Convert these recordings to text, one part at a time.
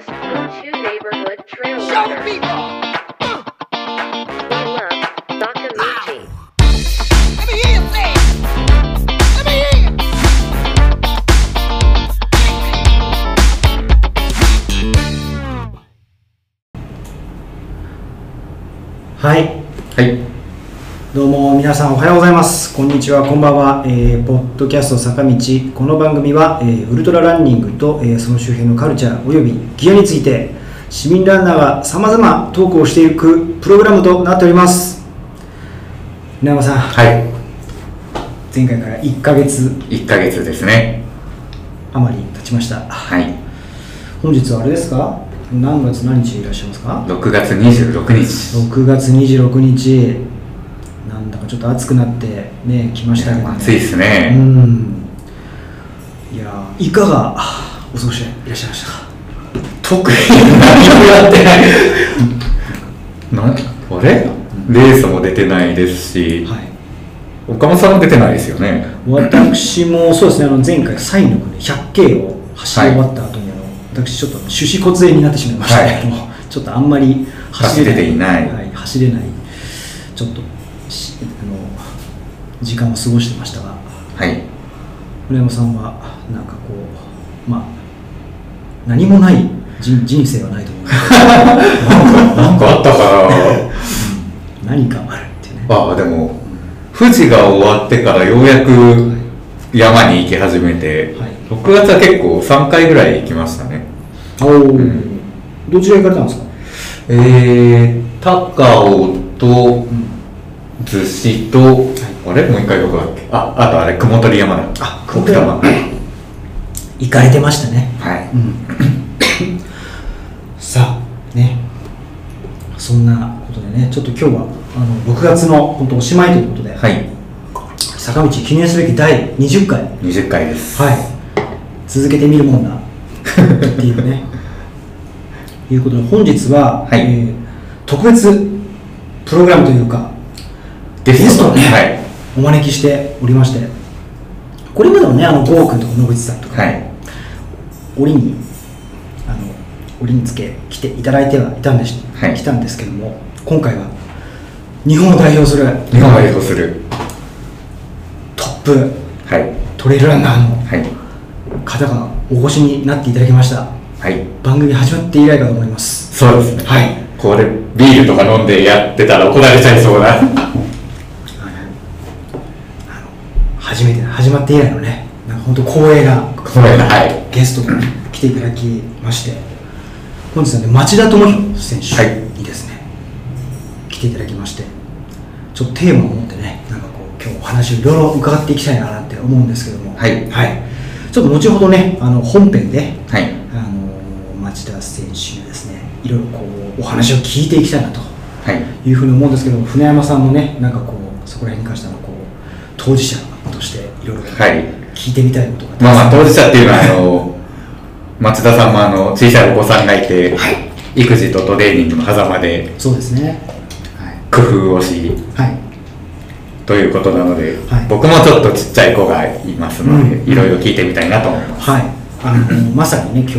a School 2 neighborhood trailblazer. Hi. Hi. どうも皆さんおはようございます。こんにちは。こんばんは、えーポッドキャスト坂道。この番組は、えーウルトラランニングと、えーその周辺のカルチャーおよびギアについて市民ランナーがさまざまトークをしていくプログラムとなっております。稲山さん。はい。前回から1ヶ月。1ヶ月ですね。余り経ちました。はい。本日はあれですか？何月何日いらっしゃいますか？6月26日。6月26日ちょっと暑くなってね来ましたけど、ね、暑いですうね。ん。いやーいかがお過ごしでいらっしゃいましたか？特に何もやってない。な、あれ？レースも出てないですし、はい。岡本さんも出てないですよね。私もそうですね。あの前回サインの 100K を走り終わった後にあの、私ちょっと手指骨炎になってしまいましたけども、ちょっとあんまり走れない。走れていない。はい、走れない。ちょっと時間を過ごしてましたがはい。村山さんはなんかこうまあ何もない人人生はないと思う。なんかあったか 何かあるっていうね。なああ、でも、富士が終わってからようやく山に行き始めて、はい。6月は結構3回ぐらい行きましたね。おお、どちら行かれたんですか？えー、高尾と逗子と、あれ？もう一回どこだっけ？あ、あとあれ、雲取山だ。あ奥多摩。行かれてましたね。はい。さあね。そんなことでねちょっと今日はあの6月の本当おしまいということで、はい。坂道記念すべき第20回。20回です。はい。続けてみるもんだ。っていうね。いうことで本日は、はい。えー特別プログラムというかゲゲストをね、はい。お招きしておりましてこれまでもねあの郷君とか野口さんとか、はい。折にあの折につけ来ていただいてはいたんです、はい来たんですけども今回は日本を代表する日本を代表する。トップはい。トレイルランナーのはい。方がお越しになっていただきましたはい。番組始まって以来かと思いますそうですね。はい。これ、ビールとか飲んでやってたら怒られちゃいそうな。あのあの初めて初まって以来のねなんか本当光栄な光栄なはいゲストに来ていただきまして本日はね町田智弘選手はいにですね、来ていただきましてちょっとテーマを持ってねなんかこう今日お話をいろいろ伺っていきたいななんて思うんですけどもはいちょっと後ほどねあの本編ではい。あの町田選手にですねいろいろこうお話を聞いていきたいなとはい。いうふうに思うんですけど船山さんもねなんかこうそこら辺に関しては当事者としていろいろはい。聞いてみたいことが。まあまあ、当事者っていうのは、あの、松田さんもあの、小さいお子さんがいて、育児とトレーニングの狭間でそうですね。工夫をし、はい、はい、ということなので、はい。僕もちょっとちっちゃい子がいますので、うん。いろいろ聞いてみたいなと思います。はい、あのまさにね今日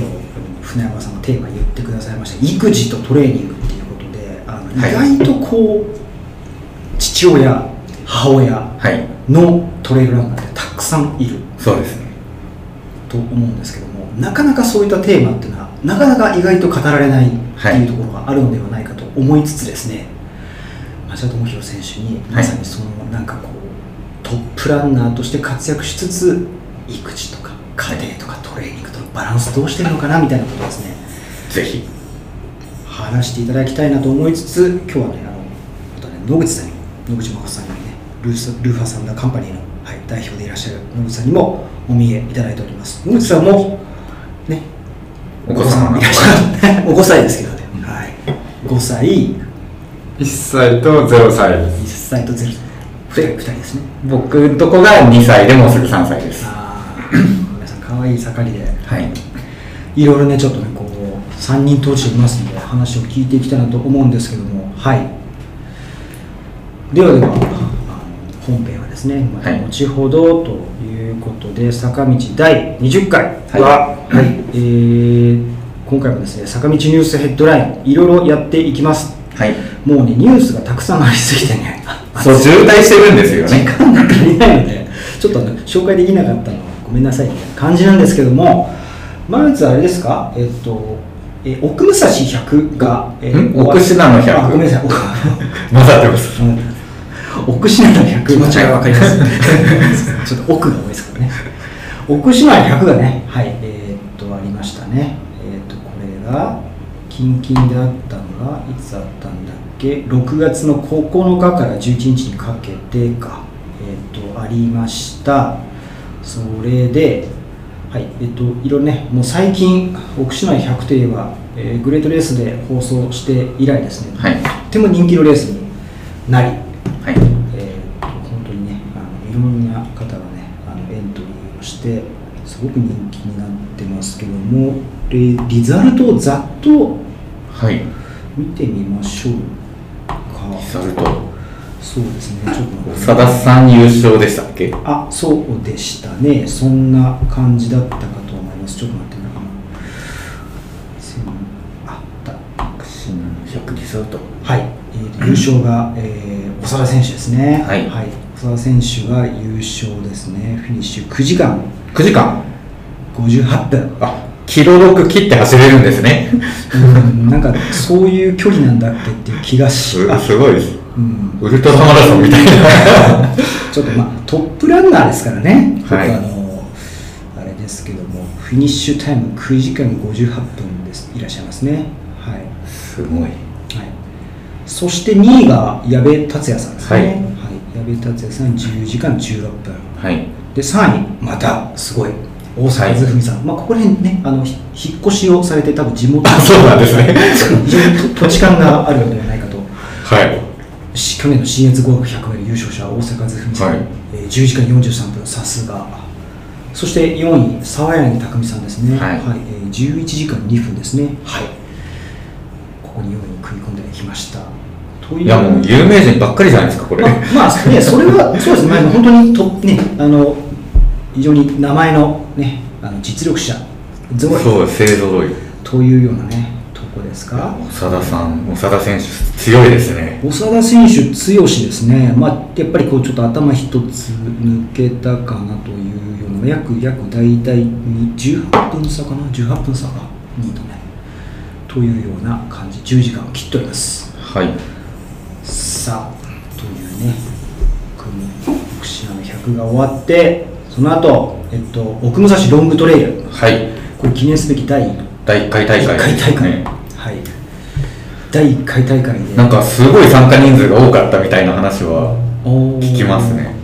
船山さんのテーマ言ってくださいました。育児とトレーニングっていうことであの、はい。意外とこう父親母親はい。のトレイルランナーってたくさんいる。そうですね。と思うんですけどもなかなかそういったテーマっていうのはなかなか意外と語られないっていうところがあるのではないかと思いつつですね、町田智弘選手にまさにそのなんかこうトップランナーとして活躍しつつ育児とか家庭とかトレーニングとのバランスどうしてるのかなみたいなことをですね。ぜひ。話していただきたいなと思いつつ今日はねあのあとね野口さんにも野口誠さんにルースルーファーサンダーカンパニーの、はい、代表でいらっしゃる野口さんにもお見えいただいております。野口さんもねお子さんがいらっしゃるお5歳ですけどね、はい、5歳。1歳と0歳です。1歳と0歳 2, 人ですね。僕んとこが2歳でもうすぐ3歳です。ああ 皆さん可愛い盛りで。はい。いろいろねちょっとねこう3人当事者いますので話を聞いていきたいなと思うんですけども。はい。ではでは本編はですねまたはい後ほどということで、坂道第20回。は、はい。えー今回もですね坂道ニュースヘッドラインいろいろやっていきます。はい。もうねニュースがたくさんありすぎてね そう渋滞してるんですよ時ね。間が足りないのでちょっとあの紹介できなかったのはごめんなさいみたいな感じなんですけどもまずあれですか？えっとえ奥武蔵100が、えん？奥信濃100あごめんなさい。奥混ざってます奥信濃100気持ちがわかります。ちょっと奥が多いですからね。奥信濃100がねはいえーっとありましたね。えーっとこれが近々であったのがいつあったんだっけ？6月の9日から11日にかけてか。えーっとありました。それではいえっといろいろねもう最近奥信濃100といえば、えーグレートレースで放送して以来ですね、はい。とっても人気のレースになりはい。えー、と本当にねあのいろんな方がねあのエントリーをしてすごく人気になってますけどもリリザルトをざっとはい。見てみましょうか。リザルト。そうですねちょっと。待って長田さん優勝でしたっけ？あそうでしたね。そんな感じだったかと思います。ちょっと待ってあった。新100リザルト。はい、えーと優勝が、えー長田選手ですね、はい。長田選手が優勝ですね、フィニッシュ9時間。9時間。58分、あキロ6切って走れるんですね。うん。なんかそういう距離なんだっけっていう気がしすあすごいです。うん、ウルトラマラソンみたいな。ちょっとまあトップランナーですからね、はい。あのあれですけども、フィニッシュタイム9時間58分です。いらっしゃいますね。はい。すごいはい、そして2位が矢部達也さんですね、はい。矢部達也さん10時間16分。はい。で3位またすごい。大阪和文さん、まあ、ここら辺ねあのひ引っ越しをされて多分地元あ そうなんですね。非常に土地勘があるのではないかと。はい。し去年の新越合格100割優勝者大阪和文さん、はい。えー10時間43分さすが。そして4位沢柳匠さんですね、はい。えー11時間2分ですね。はい。ここに4位に食い込んできました。といやもう有名人ばっかりじゃないですかこれ。まあ、まあね、それはそうですね、まあ本当にと、ね、あの非常に名前の,、ね、あの実力者ぞろいそう勢ぞろい。というようなね、とこですか。長田さん長田選手強いですね。長田選手、強しですね、まあ、やっぱりこうちょっと頭一つ抜けたかなというような、約約大体に18分差かな、18分差か、2位とね、というような感じ、10時間を切っております。はいさあというね国福島の100が終わってその後、えっと奥武蔵ロングトレイル。はい。これ記念すべき第1第1回大会。回大会、ね。はい。第1回大会で。なんかすごい参加人数が多かったみたいな話は聞きますね。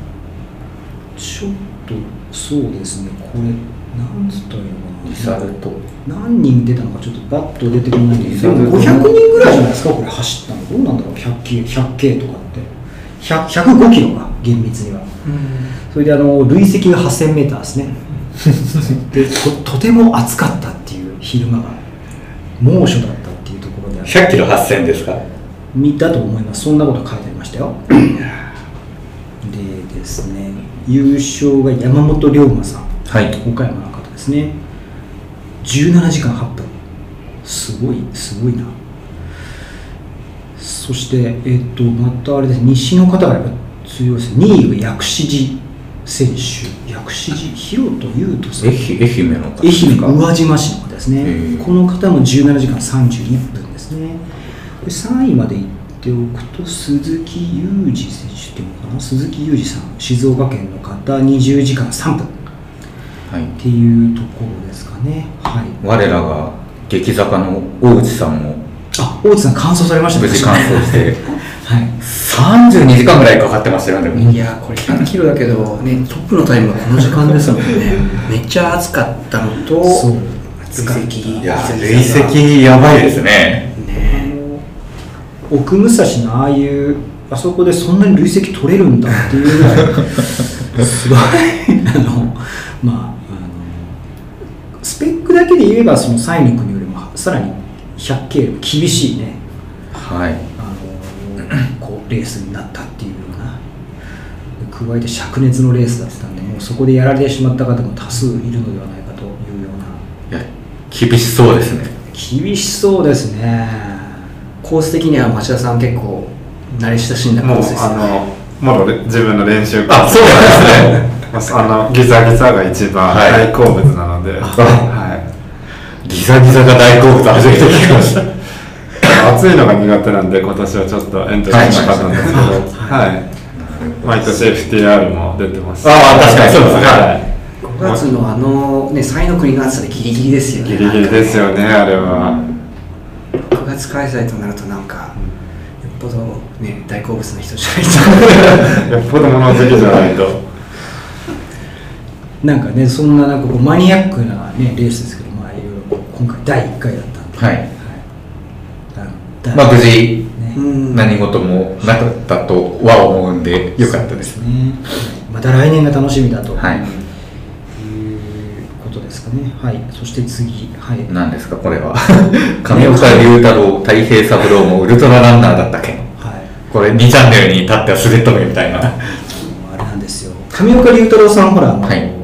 ちょっとそうですね。これなんつったらいいのかな。リザルト何人出たのかちょっとバッと出てこないんでリザルトでも500人ぐらいじゃないですかこれ走ったの。どうなんだろう？100K, 100K とかって。100 105キロか厳密には。それであの累積が 8000m ですね。でととても暑かったっていう昼間が。猛暑だったっていうところで100キロ8000ですか？見たと思います。そんなこと書いてありましたよ。でですね優勝が山本龍馬さん。はい。岡山の方ですね17時間8分。すごいすごいな。そしてえっ、とまたあれです。西の方がやっぱ強いです2位が薬師寺選手。薬師寺広人優斗さん。愛媛愛媛の方愛媛か宇和島市の方ですね。この方も17時間31分ですね。で3位まで行っておくと鈴木裕二選手っていうのかな？鈴木裕二さん。静岡県の方20時間3分。はい。っていうところですかね。はい。我らが激坂の大内さんも。あ大内さん完走されました無事完走して。はい。32時間ぐらいかかってましたよねでも。いやこれ100キロだけどねトップのタイムがこの時間ですもんね。めっちゃ暑かったのとそう。累積いや累積やばいですね。ね。奥武蔵のああいうあそこでそんなに累積取れるんだっていうぐらい。すごい。あのまあスペックだけで言えばそのサイニックよりもさらに 100K よりも厳しいね。はい。あのこうレースになったっていうような。加えて灼熱のレースだったんでもうそこでやられてしまった方も多数いるのではないかというような。いや厳しそうですね。厳しそうですね。コース的には町田さん結構慣れ親しんだコもうースですよね。あのもろ自分の練習あそうなんですね。あのギザギザが一番はい。大好物なので、はギザギザが大好物初めて聞きました。い、暑いのが苦手なんで今年はちょっとエントリーしなかったんですけど、はい。毎年 FTR も出てます。ああ確かにそうですね。はい。5月のあのね才の国の暑さでギリギリですよね。ギリギリですよねあれは。6月開催となるとなんかよっぽどね大好物な人じゃないよっぽど物好きじゃないとなんかねそんななんかこうマニアックな、ね、レースですけど、まあ、いろいろ今回第1回だったんで、はい。あのまあ無事ね。何事もなかったとは思うんでよかったですね、はいまた来年が楽しみだと、はい。いうことですかね。はい。そして次。はい。何ですかこれは。上岡龍太郎太平三郎もウルトラランナーだったっけ？はい。これ2チャンネルに立っては滑っとるみたいな。あれなんですよ。上岡龍太郎さんほら、はい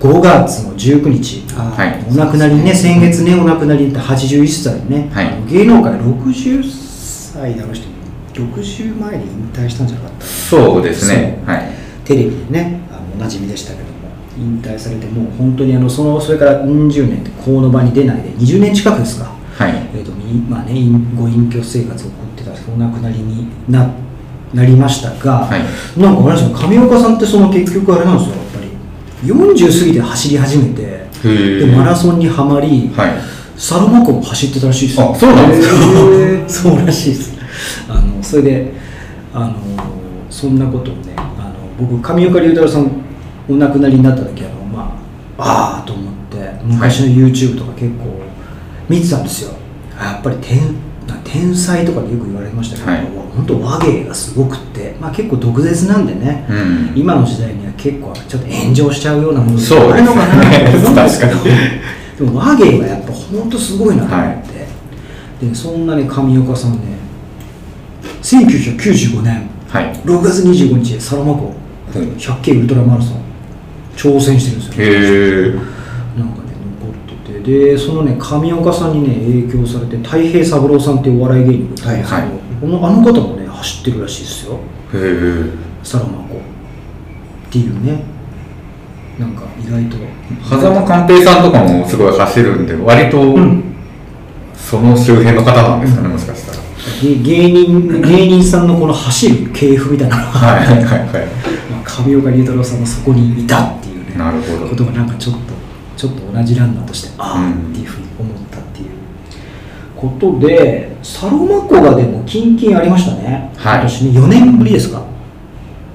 5月の19日。あはい。お亡くなりね先月ねお亡くなりになって81歳ね、はい。芸能界60歳であの人60前に引退したんじゃなかった？そうですね。はい。テレビでねあのおなじみでしたけども引退されてもう本当にあのそのそれからうん十年ってこの場に出ないで20年近くですか、はい。えーとみまあね、隠ご隠居生活を送ってたお亡くなりにななりましたが、はい。なんかあれなんですよ上岡さんってその結局あれなんですよ40過ぎて走り始めてでマラソンにはまり、はい。サロマ湖も走ってたらしいです。よあそうなんですか？そうらしいです。あのそれであのそんなことをねあの僕上岡龍太郎さんお亡くなりになった時あのまあああと思って昔の YouTube とか結構見てたんですよ。あやっぱり天な天才とかでよく言われましたけど、はい。本当和芸がすごくって、まあ、結構毒舌なんでね、うん。今の時代には結構ちょっと炎上しちゃうようなものそうですね。あるのかなと思うんですけど。でも和芸がやっぱ本当すごいなと思って、でそんなね上岡さんね1995年はい。6月25日サロマ湖うん。100K ウルトラマラソン挑戦してるんですよ。へえなんかね残ってて。でそのね上岡さんにね影響されて太平三郎さんっていうお笑い芸人がいるんですけど、はいはい。このあの方もね走ってるらしいですよへえサロマ湖っていうね。なんか意外と。狭間寛平さんとかもすごい走るんで割とん。その周辺の方なんですかねもしかしたら。芸芸人芸人さんのこの走る系譜みたいな。のが、はいはいはいはい。まあ、上岡龍太郎さんがそこにいたっていうね。なるほど。ことがなんかちょっとちょっと同じランナーとしてああ、うん。っていうふうにことでサロマ湖がでもキンキンありましたね、はい。今年ね4年ぶりですか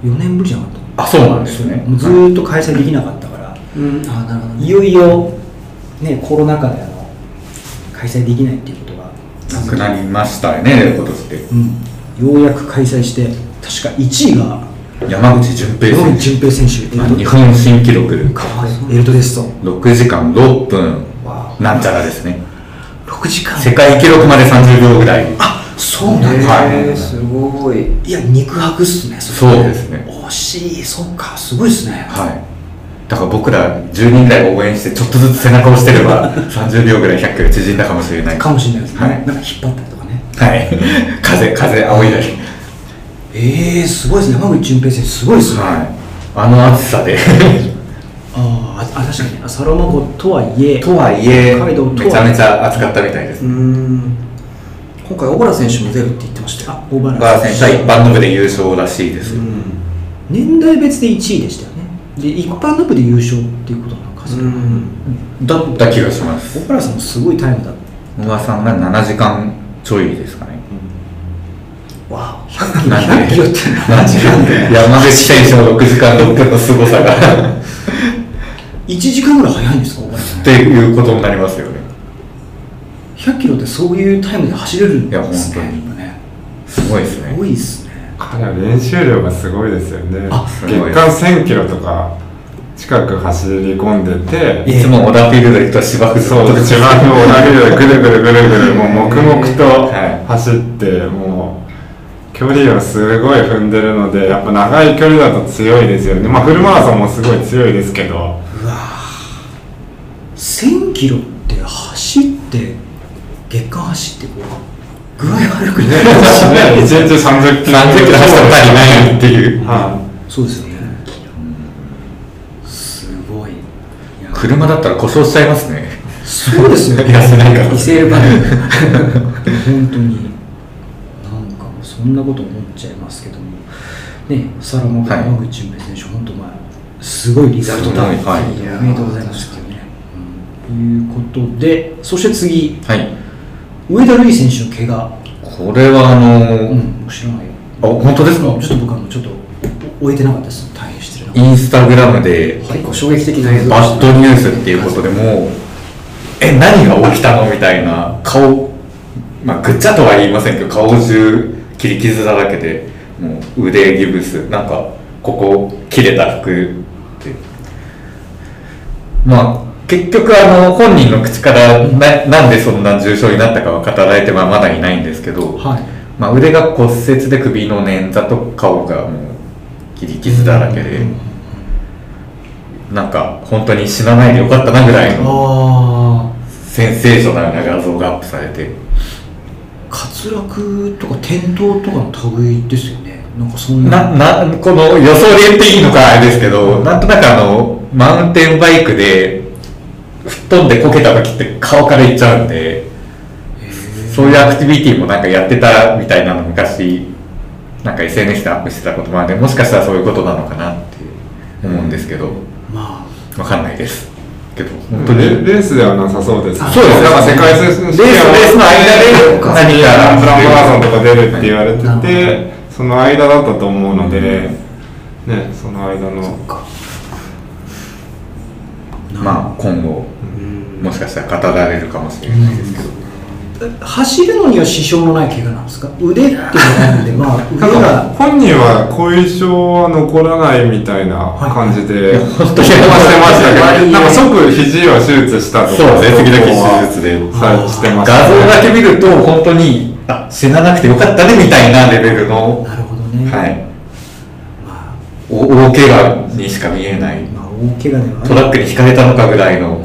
？4年ぶりじゃなかった。あそうなんですね。もうずーっと開催できなかったから、うん。あなるほどいよいよねコロナ禍であの開催できないっていうことが。なくなりましたよね今年って。うん、ようやく開催して確か1位が山口純平選山口純平選手手まあ日本新記録エルトレスト6時間6分。わなんちゃらですね6時間。世界記録まで30秒ぐらい。あそうなんだ、はい。へーすごい。いや肉薄っすねれ。そうですね。惜しいそっかすごいっすね。はい。だから僕ら10人ぐらい応援してちょっとずつ背中を押してれば 30秒ぐらい100キロ縮んだかもしれない。かもしれないですね、はい。なんか引っ張ったりとかね。はい。風風仰いだりええすごいですね。山口純平選手すごいっすね、はい。あの暑さであーあ確かに。あサロマ湖とはいえとはいえ北海道とは。いえめちゃめちゃ暑かったみたいです。うーん。今回小原選手も出るって言ってましたよ。小原選手。は一般の部で優勝らしいです。よ、年代別で1位でしたよね。で一般の部で優勝っていうことなのかそれは。だった気がします。小原さんもすごいタイムだ小川さんが7時間ちょいですかね。わあ。100キロなんで100キロって何時間で山口選手の6時間6分の凄さが1時間ぐらい早いんですか？っていうことになりますよね。100キロってそういうタイムで走れるんですね。ねすごいですすね。ごいっすね。彼は練習量がすごいですよね。あすごい月間1000キロとか近く走り込んでてえいつも小田フィールド行くと芝生そうずっと芝生を投げるぐるぐるぐるぐるもう黙々とはい。走ってもう距離をすごい踏んでるのでやっぱ長い距離だと強いですよね。まあフルマラソンもすごい強いですけど1000キロって走って月間走ってこう具合悪くなるし1日30キロ30キロ走ったら足りない。っていうはそうですよね。すごい。いや車だったら故障しちゃいますね。そうですよね。痩せないからイセールバンド本当になんかもうそんなこと思っちゃいますけども。ねサラマはい。山口純平選手、本当まあすごいリザルトだ、はい。はい。おめでとうございますいうことでそして次。はい。上田瑠衣選手の怪我。これはあのうん知らないよ。あ本当ですか？ちょっと僕あのちょっと終えてなかったです。大変失礼なインスタグラムで結構衝撃的な映像バッドニュースっていうことでもうえ何が起きたのみたいな顔まあぐっちゃとは言いませんけど顔中切り傷だらけでもう腕ギブスなんかここ切れた服でまあ結局あの本人の口からななんでそんな重傷になったかは語られてはまだいないんですけど、はい。まあ、腕が骨折で首の捻挫と顔がもう切り傷だらけで、なんか本当に死なないでよかったなぐらいのあセンセーショナルな画像がアップされて。あ滑落とか転倒とかの類ですよね。なんかそんな。ななこの予想で言っていいのかあれですけどなんとなくあのマウンテンバイクで吹っ飛んでこけた時って顔からいっちゃうんでそういうアクティビティもなんかやってたみたいなの昔なんか SNS でアップしてたこともあるんでもしかしたらそういうことなのかなって思うんですけど。まあ。わかんないです。けどい本当に。レレースではなさそうです。そうですなんか世界選手権レースレースの間で何かプランマラソンとか出るって言われててその間だったと思うのでねその間の。まあ今後もしかしたら語られるかもしれないですけど。走るのには支障のない怪我なんですか？腕っていうのがあるんでまあ腕が。本人は後遺症は残らないみたいな感じで本当に。してましたけどなんか即肘を手術したとかそうですね。次々手術でさしてました画像だけ見ると本当にあ死ななくてよかったねみたいなレベルのなるほどね、はい。まあ、お大怪我にしか見えない。まあ大怪我ではトラックにひかれたのかぐらいの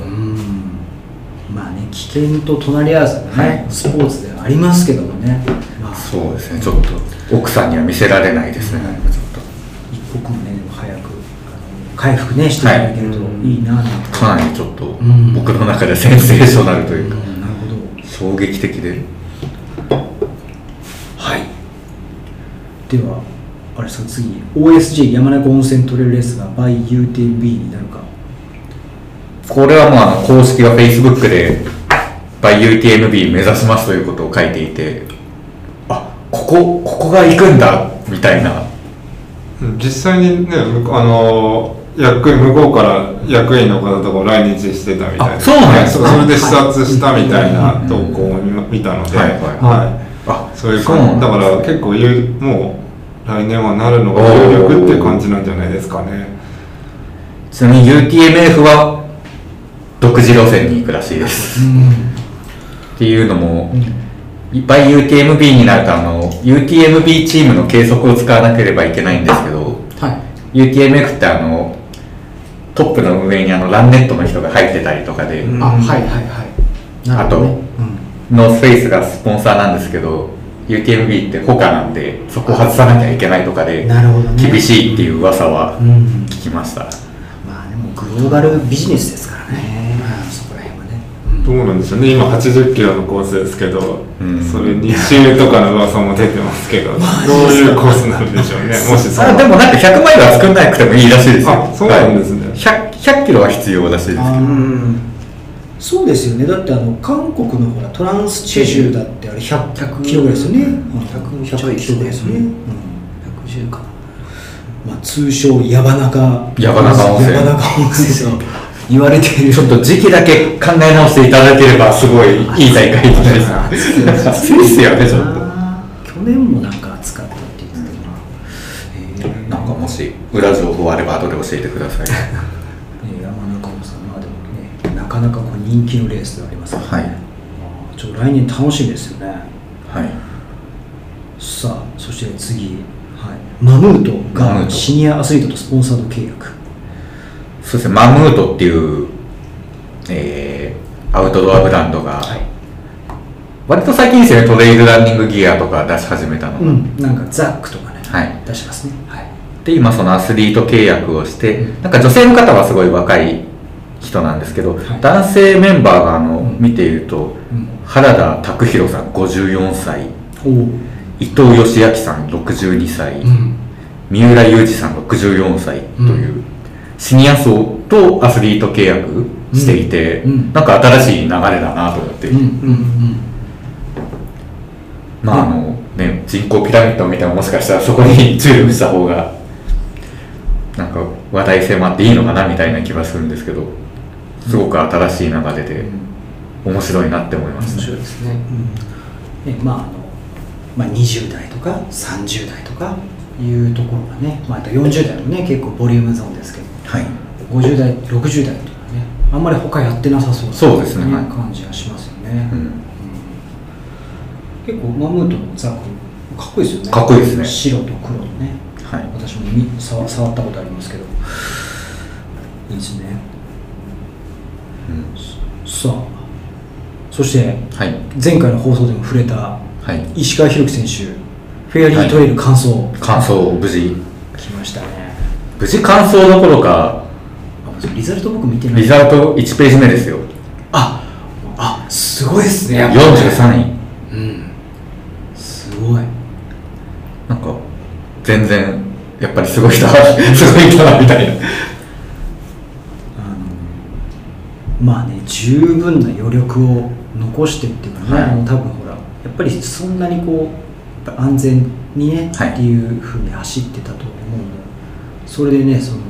うんまあね危険と隣り合わせがね、はい。スポーツではありますけどもね、まあ、そうですね。ちょっと奥さんには見せられないですね、うん。ちょっと。一刻もねでも早く回復ねしていただけるといいななんて、かなりちょっとん。僕の中でセンセーショナルというか、うん。なるほど。衝撃的で。はい。ではあれですか次 OSJ 山中温泉トレイルレースが by UTMB になるか。これはもうあの公式は Facebook で by UTMB 目指しますということを書いていてあここここが行くんだみたいな。実際にね向こうあの役員向こうから役員の方とか来日してたみたいあそうなんですか？そそれで視察したみたいな投稿を見見たので、はいはいはい。あそういう感じだから結構有もう来年はなるのが有力っていう感じなんじゃないですかね。ちなみに UTMF は独自路線に行くらしいです、っていうのも、いっぱい UTMB になるとあの UTMB チームの計測を使わなければいけないんですけどはい。UTMF ってあのトップの上にあのランネットの人が入ってたりとかで、うん。あはいはいはい。なるほどね。ノースフェイスがスポンサーなんですけど UTMB って他なんでそこを外さなきゃいけないとかうで厳しいっていう噂はうん。聞きました、まあでもグローバルビジネスですからね、どうなんでしょうね。今80キロのコースですけど、うん。それ2周とかの噂も出てますけど、どういうコースなんでしょうね。もしそう。あでもなんか100マイルは作んなくてもいいらしいですよ。あそうなんですね。はい。100, 100キロは必要らしいですけどうん。そうですよね。だってあの韓国のほらトランスチェジュだってあれ100キロぐらいですよね。100 100ちょいキロぐらいですよね、うんうん。110か。なまあ、通称矢場中矢場中温泉。矢場中温泉と言われている。ちょっと時期だけ考え直していただければすごいいい大会になりそう。暑いですよねちょっと。去年もなんか暑かったって言ってたな、えーなんかもし裏情報あれば後で教えてください。ね、山中もさんまあでもねなかなかこう人気のレースではありますから。ね、はい。まあちょっと来年楽しみですよね。はい。さあそして次、はい、マムートがシニアアスリートとスポンサード契約そうですね。マムートっていう、えーアウトドアブランドが、はい。割と最近ですよね。トレイルランニングギアとか出し始めたのが、うん、なんかザックとかね、はい。出しますね。はい。で今そのアスリート契約をしてなんか女性の方はすごい若い人なんですけど、はい。男性メンバーがあの、うん。見ているとうん。原田拓弘さん54歳。伊藤義明さん62歳、うん。三浦雄二さん64歳という、シニア層とアスリート契約していて、うん。うん。なんか新しい流れだなと思って、うんうんうん。まああのね人口ピラミッドみたいなもしかしたらそこに注力した方がなんか話題性もあっていいのかなみたいな気がするんですけどすごく新しい流れで面白いなって思いました、面白いですね。ね、まああの、まあ、20代とか30代とかいうところがね、まあ、あと40代もね結構ボリュームゾーンですけどはい。50代60代っていうのはね。あんまり他やってなさそうなそうですね。はい。感じがしますよね、うん。うん。結構マムートのザクかっこいいですよね。かっこいいですね。白と黒のね。はい。私もみ触触ったことありますけど。いいですね。うん。さあ。そしてはい。前回の放送でも触れたはい。石川祐希選手フェアリートレイル完走、感想を無事。来ましたね無事完走どころかあリザルト僕見てない。リザルト1ページ目ですよ。ああすごいですねやっぱ43位。うん。すごい。なんか全然やっぱりすごい人は すごい人だみたいな。あのまあね十分な余力を残してっていうかね、はい。多分ほらやっぱりそんなにこう安全にね、はい。っていうふうに走ってたとそれでねその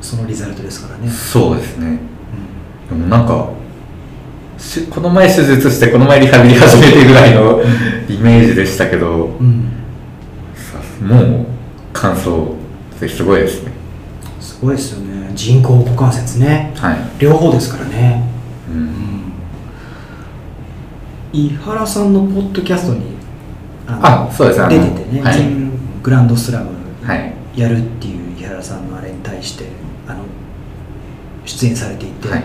そそのリザルトですからね、そうですね。でもなんかしこの前手術してこの前リハビリ始めてぐらいのイメージでしたけどうん。もう感想すごいですね。すごいですよね。人工股関節ね。はい、両方ですからね。うん。井原さんのポッドキャストにああそうです。出ててね、はい。グランドスラムはい。やるっていう井原さんのあれに対してあの出演されていて、はい。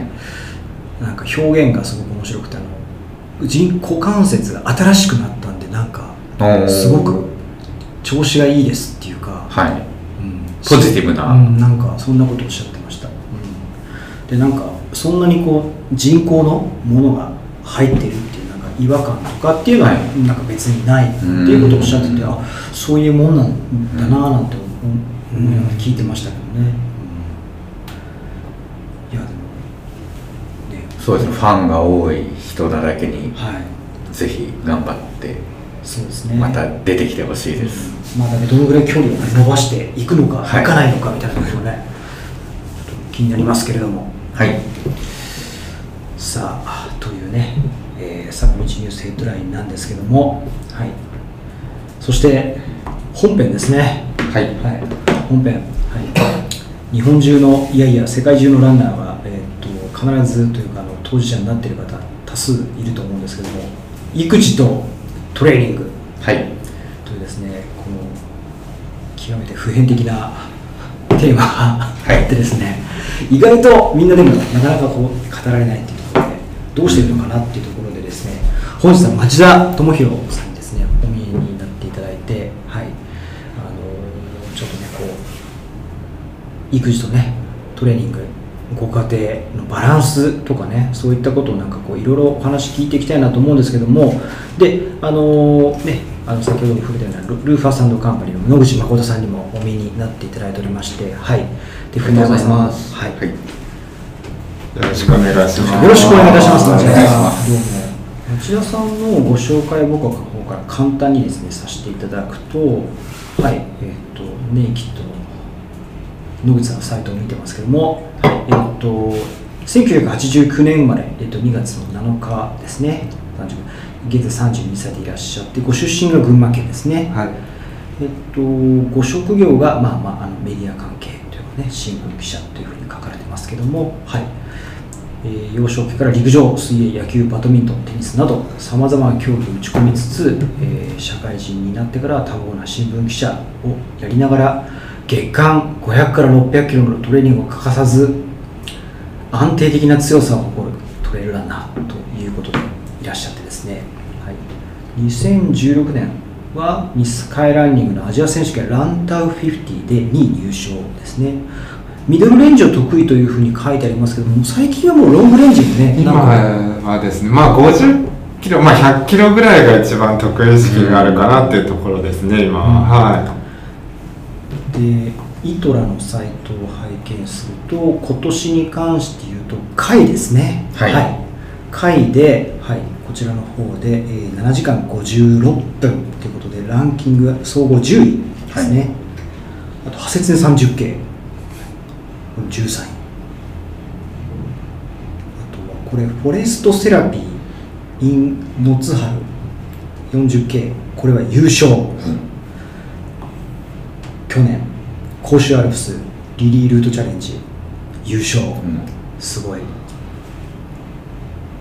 なんか表現がすごく面白くてあの人股関節が新しくなったんでなんかすごく調子がいいですっていうか、はい。うん。ポジティブな。うん、なんかそんなことをおっしゃってました、うん、でなんかそんなにこう人工のものが入ってるっていうなんか違和感とかっていうのははい。なんか別にないっていうことをおっしゃってて、あそういうもんなんだなぁなんて思思いながら聞いてましたけどね、うん。いやでもねそうですね。ファンが多い人だらけにはい。ぜひ頑張ってそうですね。また出てきてほしいです、まだねどのぐらい距離を伸ばしていくのか、はい。い、かないのかみたいなところね気になりますけれども。はい。さあというね、えー、坂道ニュースヘッドラインなんですけども、はい、そして本編ですね、はい。はい、本編、はい、日本中のいやいや世界中のランナーが、えー、と必ずというかあの当事者になっている方多数いると思うんですけども育児とトレーニング。はい。というですねこの極めて普遍的なテーマがあってですね、意外とみんなでもなかなかこう語られないっていうところでどうしてるのかなっていうところでですね本日は町田智博さん育児とねトレーニングご家庭のバランスとかねそういったことをなんかこういろいろお話聞いていきたいなと思うんですけどもであのねあの先ほども触れたようなルルーファーサンドカンパニーの野口誠さんにもお見えになっていただいておりましてはい。でありがとうございます。はい、はい。よろしくお願いします。よろしくお願いいたします。お願いしまどうも。町田さんのご紹介を僕の方から簡単にですねさせていただくと、はい、えっ、とネイキッドの野口さんのサイトを見てますけども、えっ、と1989年生まれ、えっ、と2月の7日ですね。30現在32歳でいらっしゃって、ご出身が群馬県ですね。はいえっと、ご職業が、まあまあ、あのメディア関係というかね、新聞記者というふうに書かれてますけども、はいえー幼少期から陸上、水泳、野球、バドミントン、テニスなど、さまざまな競技を打ち込みつつ、えー社会人になってから多忙な新聞記者をやりながら、月間500から600キロのトレーニングを欠かさず、安定的な強さを誇るトレイルランナーということでいらっしゃってですね、はい、2016年はミスカイランニングのアジア選手権ランタウ50で2位入賞ですね。ミドルレンジを得意というふうに書いてありますけども最近はもうロングレンジもね今はですね、まあ50キロ、まあ100キロぐらいが一番得意意識があるかなっていうところですね、今は。はでイトラのサイトを拝見すると今年に関して言うと回ですね。はい。回で、はい、こちらの方で、えー7時間56分ということでランキング総合10位ですね、あと派切で30系。これ13位あとはこれフォレストセラピー in 野津春 40K これは優勝、去年甲州アルプスリリールートチャレンジ優勝、うん。すごい。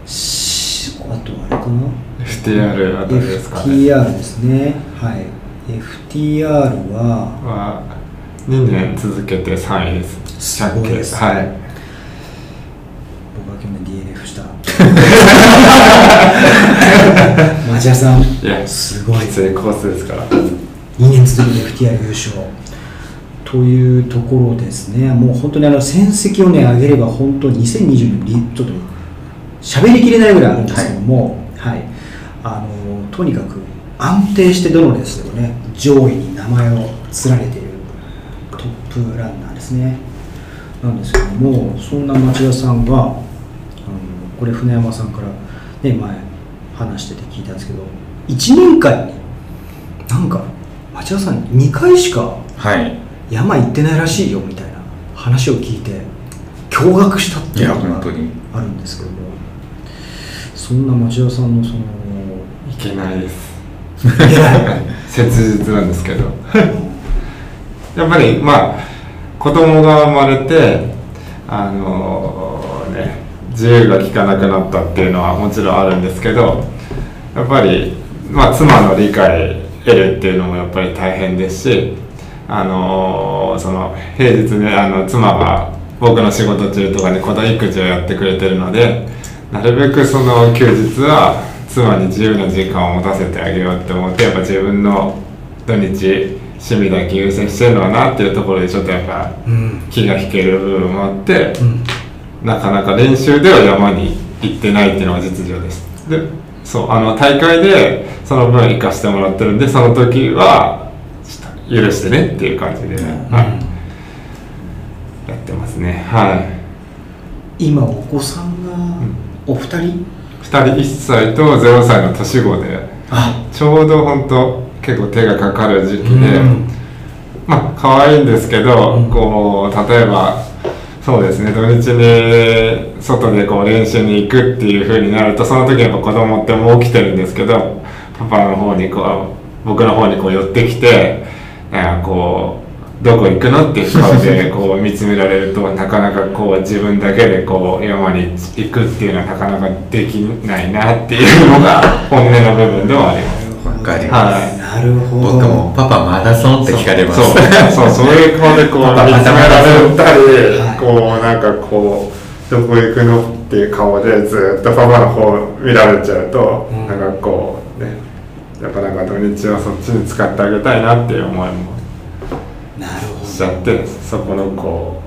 しあとあれかな？FTR あたりですかね。FTR ですね。はい。FTR はは2年続けて3位です。すごいですはい。僕は去年 DNF した。町屋さん。いや、すごい。きついコースですから。2年続けて FTR 優勝というところですね、もう本当にあの戦績をね、上げれば、本当、2020年、ちょっと喋りきれないぐらいあるんですけども、はい。あのとにかく安定してどのレースでもね、上位に名前を連ねているトップランナーですね。なんですけども、そんな町田さんが、あのこれ、船山さんから、ね、前、話してて聞いたんですけど、1年間に、なんか、町田さん、2回しかはい山行ってないらしいよみたいな話を聞いて、驚愕したっていうのが本当にあるんですけども、そんな町田さんのその、いけないです。いけない 切実なんですけど。やっぱり、まあ、子供が生まれて、あのね、自由が利かなくなったっていうのはもちろんあるんですけど、やっぱり、まあ、妻の理解得るっていうのもやっぱり大変ですし、あのその平日ねあの妻が僕の仕事中とかに子供育児をやってくれてるのでなるべくその休日は妻に自由な時間を持たせてあげようって思ってやっぱ自分の土日趣味だけ優先してるのかなっていうところでちょっとやっぱうん。気が引ける部分もあって、うん。なかなか練習では山に行ってないっていうのが実情です。でそうあの大会でその分行かしてもらってるんでその時は許してねっていう感じで、はい、やってますね。はい。今、お子さんがお二人、2人1歳と0歳の年子であ。ちょうど本当結構手がかかる時期で、うん。まあ可愛いんですけど、うん。こう例えばそうですね土日に外でこう練習に行くっていう風になるとその時やっぱ子供ってもう起きてるんですけどパパの方にこう僕の方にこう寄ってきてなんかこうどこ行くのっていう顔でこう見つめられるとなかなかこう自分だけでこう山に行くっていうのはなかなかできないなっていうのが本音の部分ではあります。わかります、はい。なるほど。僕もパパマラソンって聞かれます。そう。そう。いう顔でこう 見つめられたり、はいこうなんかこうどこ行くのっていう顔でずっとパパの方見られちゃうと、うん。なんかこうねやっぱなんか土日はそっちに使ってあげたいなっていう思いもなるほしちゃってそこのこ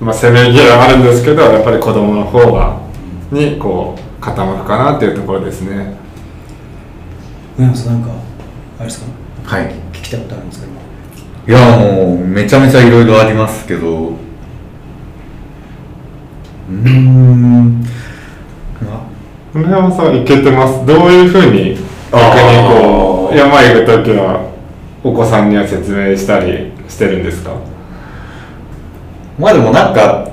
うまあせめぎ合いはあるんですけどやっぱり子供の方がにこう傾くかなっていうところですね。ど。山さん、なんか、あれですか、はい聞きたいことあるんですか、今。いやもうめちゃめちゃいろいろありますけどうーんま村山さんいけてます？どういうふうに逆にこう山行く時はお子さんには説明したりしてるんですか？まあでもなんか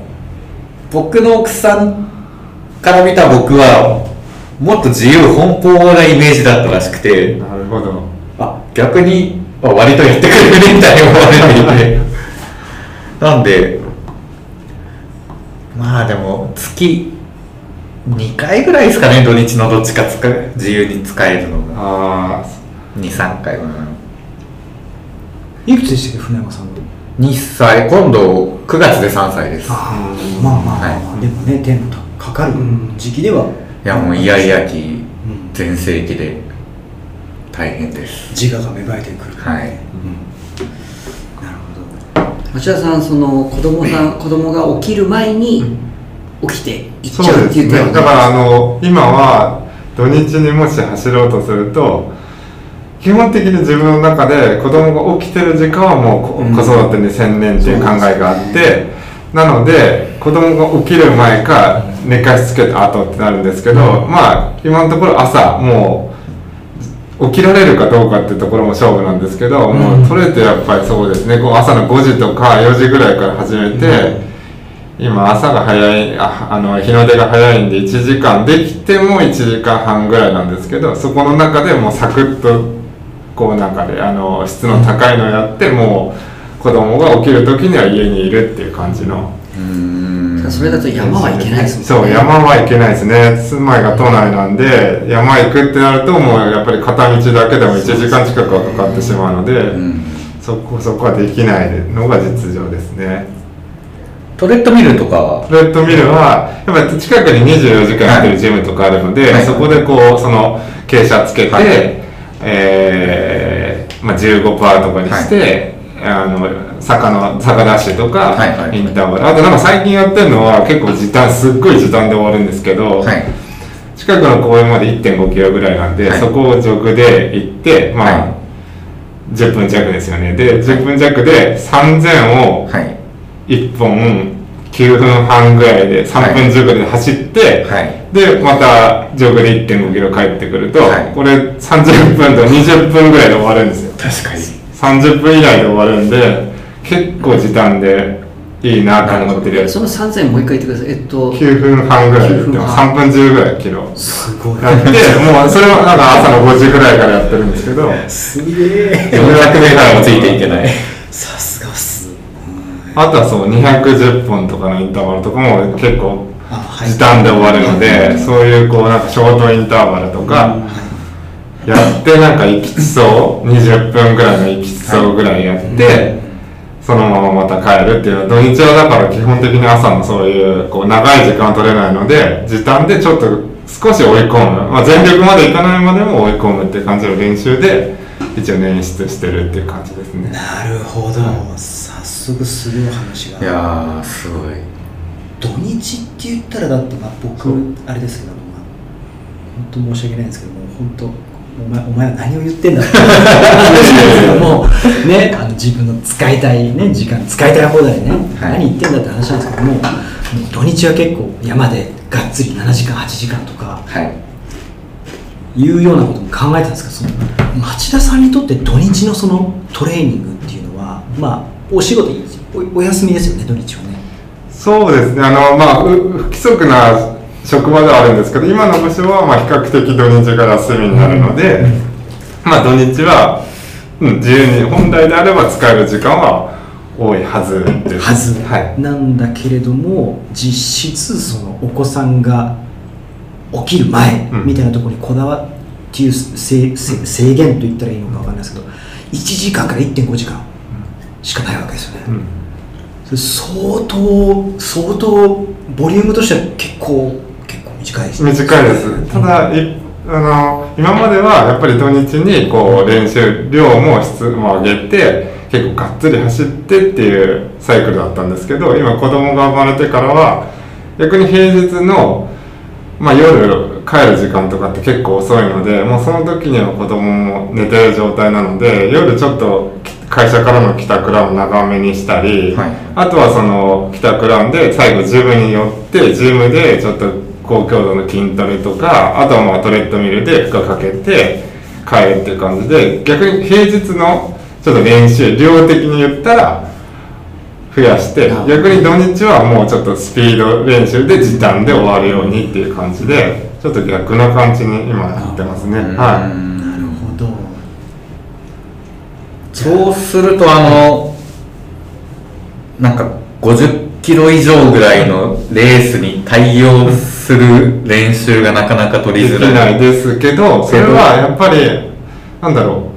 僕の奥さんから見た僕はもっと自由奔放なイメージだったらしくてなるほど。あ逆にあ割とやってくれるねみたいに思われていて なんでまあでも月2回ぐらいですかね土日のどっちか使う自由に使えるのが。あ23回いくつでしたっけ、船山さんの？2歳今度9月で3歳です。ああ、まあまあまあ、まあ。でもね、テンポかかる時期では。いやもうイヤイヤ期うん。全盛期で大変です。自我が芽生えてくる。はい。なるほど。町田さんその子供さん子供が起きる前に起きて行っそうちゃうですねっていう手はだからあの今は土日にもし走ろうとすると基本的に自分の中で子供が起きてる時間はもう子育てに専念っていう考えがあって、なので子供が起きる前か寝かしつけた後ってなるんですけど、まあ今のところ朝もう起きられるかどうかっていうところも勝負なんですけど、もう取れてやっぱりそうですね。こう朝の5時とか4時ぐらいから始めて、今朝が早いああの日の出が早いんで1時間できても1時間半ぐらいなんですけどそこの中でもうサクッとこうなんかであの質の高いのやってもう子供が起きる時には家にいるっていう感じの。うーん。それだと山は行けないですもんそう山は行けないですね。住まいが都内なんで山行くってなるともうやっぱり片道だけでも1時間近くはかかってしまうので、うん。そこそこはできないのが実情ですねトレッドミルとかは？レッドミルはやっぱり近くに24時間やってるジムとかあるので、はい。そこでこうその傾斜つけて、はい。えーまあ、15%とかにして、あの坂の坂ダッシュとか、はいはい。インターバル。あとなんか最近やってるのは結構時短すっごい時短で終わるんですけど、はい。近くの公園まで1.5キロぐらいなんで、はい。そこをジョグで行ってまあ、はい。10分弱ですよね。で10分弱で3000をはい1本9分半ぐらいで3分10ぐらいで走って、はい。でまたジョグで1 5キロ帰ってくると、はい。これ30分と20分ぐらいで終わるんですよ。確かに。30分以内で終わるんで結構時短でいいなと思ってるやつ。その3000もう一回言ってください。えっと9分半ぐらいでやって9分ます半。3分10ぐらいキロすごい。やってもうそれはなんか朝の5時ぐらいからやってるんですけど。すげえ。400メーターもついていけない。さすが。っすあとはそう210本とかのインターバルとかも結構時短で終わるので、そういうこうなんかショートインターバルとか、やってなんか行きそう20分ぐらいの行きそうぐらいやって、そのまままた帰るっていうのは土日はだから基本的に朝のそういうこう長い時間取れないので時短でちょっと少し追い込む、まあ、全力までいかないまでも追い込むっていう感じの練習で一応捻出してるっていう感じですね。なるほど。早速すごい話が。いやーすごい。土日って言ったらだってまあ僕あれですけど、まあ、本当申し訳ないんですけども本当お前お前は何を言ってんだって。話 ですけども ねあの自分の使いたいね時間使いたい放題ね、はい。何言ってんだって話なんですけども土日は結構山でがっつり7時間8時間とかはいいうようなことも考えてたんですけどその町田さんにとって土日のそのトレーニングっていうのはまあお仕事おお休みですよね土日はね。そうですね。あのまあう不規則な職場ではあるんですけど今の部署はまあ比較的土日が休みになるので、まあ土日は、うん、自由に本来であれば使える時間は多いはずです。はず。はい。なんだけれども実質そのお子さんが起きる前うん。みたいなところにこだわっていう制限と言ったらいいのかわかんないですけど1時間から1.5時間しかないわけですよね、うん。相当相当ボリュームとしては結構結構短いですね。短いです。ただいあの今まではやっぱり土日にこう練習量も質も上げて結構がっつり走ってっていうサイクルだったんですけど今子供が生まれてからは逆に平日の、まあ、夜帰る時間とかって結構遅いのでもうその時には子供も寝てる状態なので夜ちょっと会社からの帰宅ランを長めにしたり、はい。あとはその帰宅ランで最後ジムに寄ってジムでちょっと高強度の筋トレとかあとはまあトレッドミルで負荷かけて帰るっていう感じで逆に平日のちょっと練習量的に言ったら増やしてあ逆に土日はもうちょっとスピード練習で時短で終わるようにっていう感じでちょっと逆な感じに今やってますね。うんはなるほど。そうするとあのなんか50キロ以上ぐらいのレースに対応する練習がなかなか取いできりづらい。ないですけどそれはやっぱりなんだろ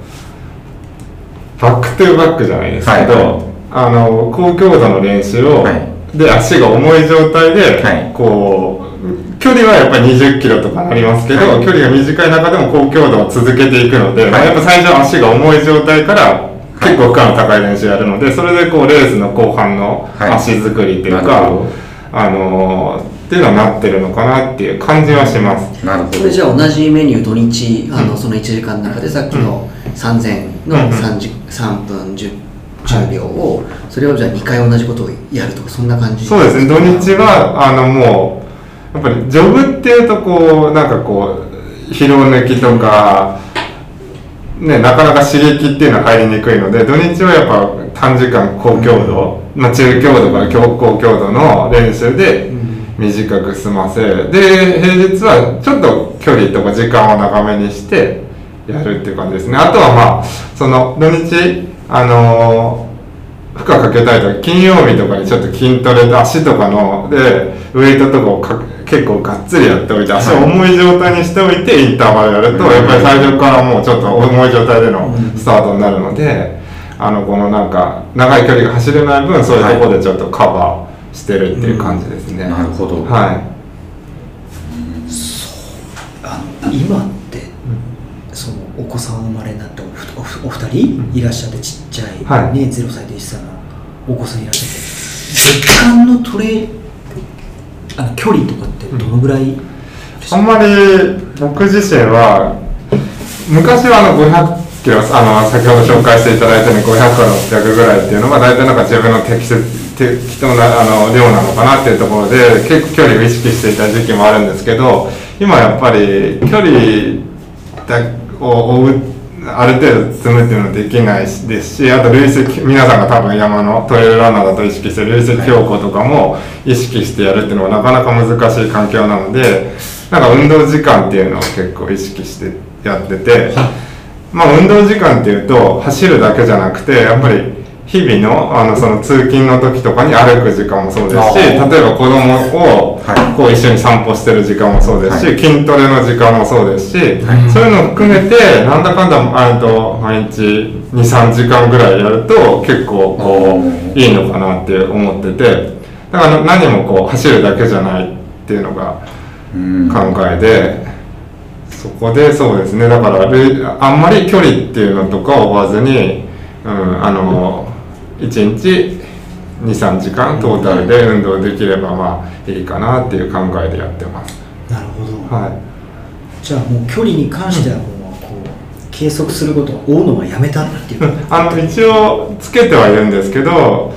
う。 back to back じゃないですけど、はいはいあの高強度の練習を、はい。で足が重い状態で、はい。こう距離はやっぱり20キロとかなりますけど、はい。距離が短い中でも高強度を続けていくので、まあやっぱ最初は足が重い状態から結構負荷の高い練習やるので、それでこうレースの後半のはい。足作りっていうか、あのーっていうのになってるのかなっていう感じはします。なるほど。それじゃあ同じメニュー土日あのその1時間の中でさっきの3000のうん。3時3分 10, 10秒をそれをじゃあ2回同じことをやるとかそんな感じ？そうですね、土日は、あの、もう、やっぱり、ジョグっていうと、こう、なんかこう、疲労抜きとか、ね、なかなか刺激っていうのは入りにくいので、土日はやっぱ短時間高強度、まあ中強度から強高強度の練習で短く済ませ、で、平日はちょっと距離とか時間を長めにしてやるっていう感じですね。あとはまあ、その土日、あのー負荷かけたいとか金曜日とかにちょっと筋トレで足とかのでウエイトとかをか結構がっつりやっておいて足を重い状態にしておいてインターバルやるとやっぱり最初からもうちょっと重い状態でのスタートになるのであのこのなんか長い距離が走れない分そういうところでちょっとカバーしてるっていう感じですね。なるほど。はい。あの今ってそのお子さん生まれになってお二人いらっしゃってちっちゃい、はい。ね、0歳と1歳のお子さんいらっしゃって。月間のトレあの距離とかってどのぐらい、あんまり僕自身は昔はあの500キロあの先ほど紹介していただいたように500から600ぐらいっていうのが大体なんか自分の適切適当なあの量なのかなっていうところで結構距離を意識していた時期もあるんですけど今やっぱり距離だを追うある程度積むっていうのはできないですしあと累積皆さんが多分山のトレイルランナーだと意識して累積標高とかも意識してやるっていうのはなかなか難しい環境なのでなんか運動時間っていうのを結構意識してやっててまあ運動時間っていうと走るだけじゃなくてやっぱり日々のあのその通勤の時とかに歩く時間もそうですし例えば子供をはい。こう一緒に散歩してる時間もそうですし、はい。筋トレの時間もそうですし、はい。そういうのを含めてなんだかんだあと毎日23時間ぐらいやると結構こういいのかなって思っててだから何もこう走るだけじゃないっていうのがうん。考えで、そこでそうですね。だかられあんまり距離っていうのとかを追わずに、うん、あの1日23時間トータルで運動できればまあいいかなっていう考えでやってます。なるほど、はい。じゃあもう距離に関してはもうこう計測することを追うのはやめたっていう。あの一応つけてはいるんですけど、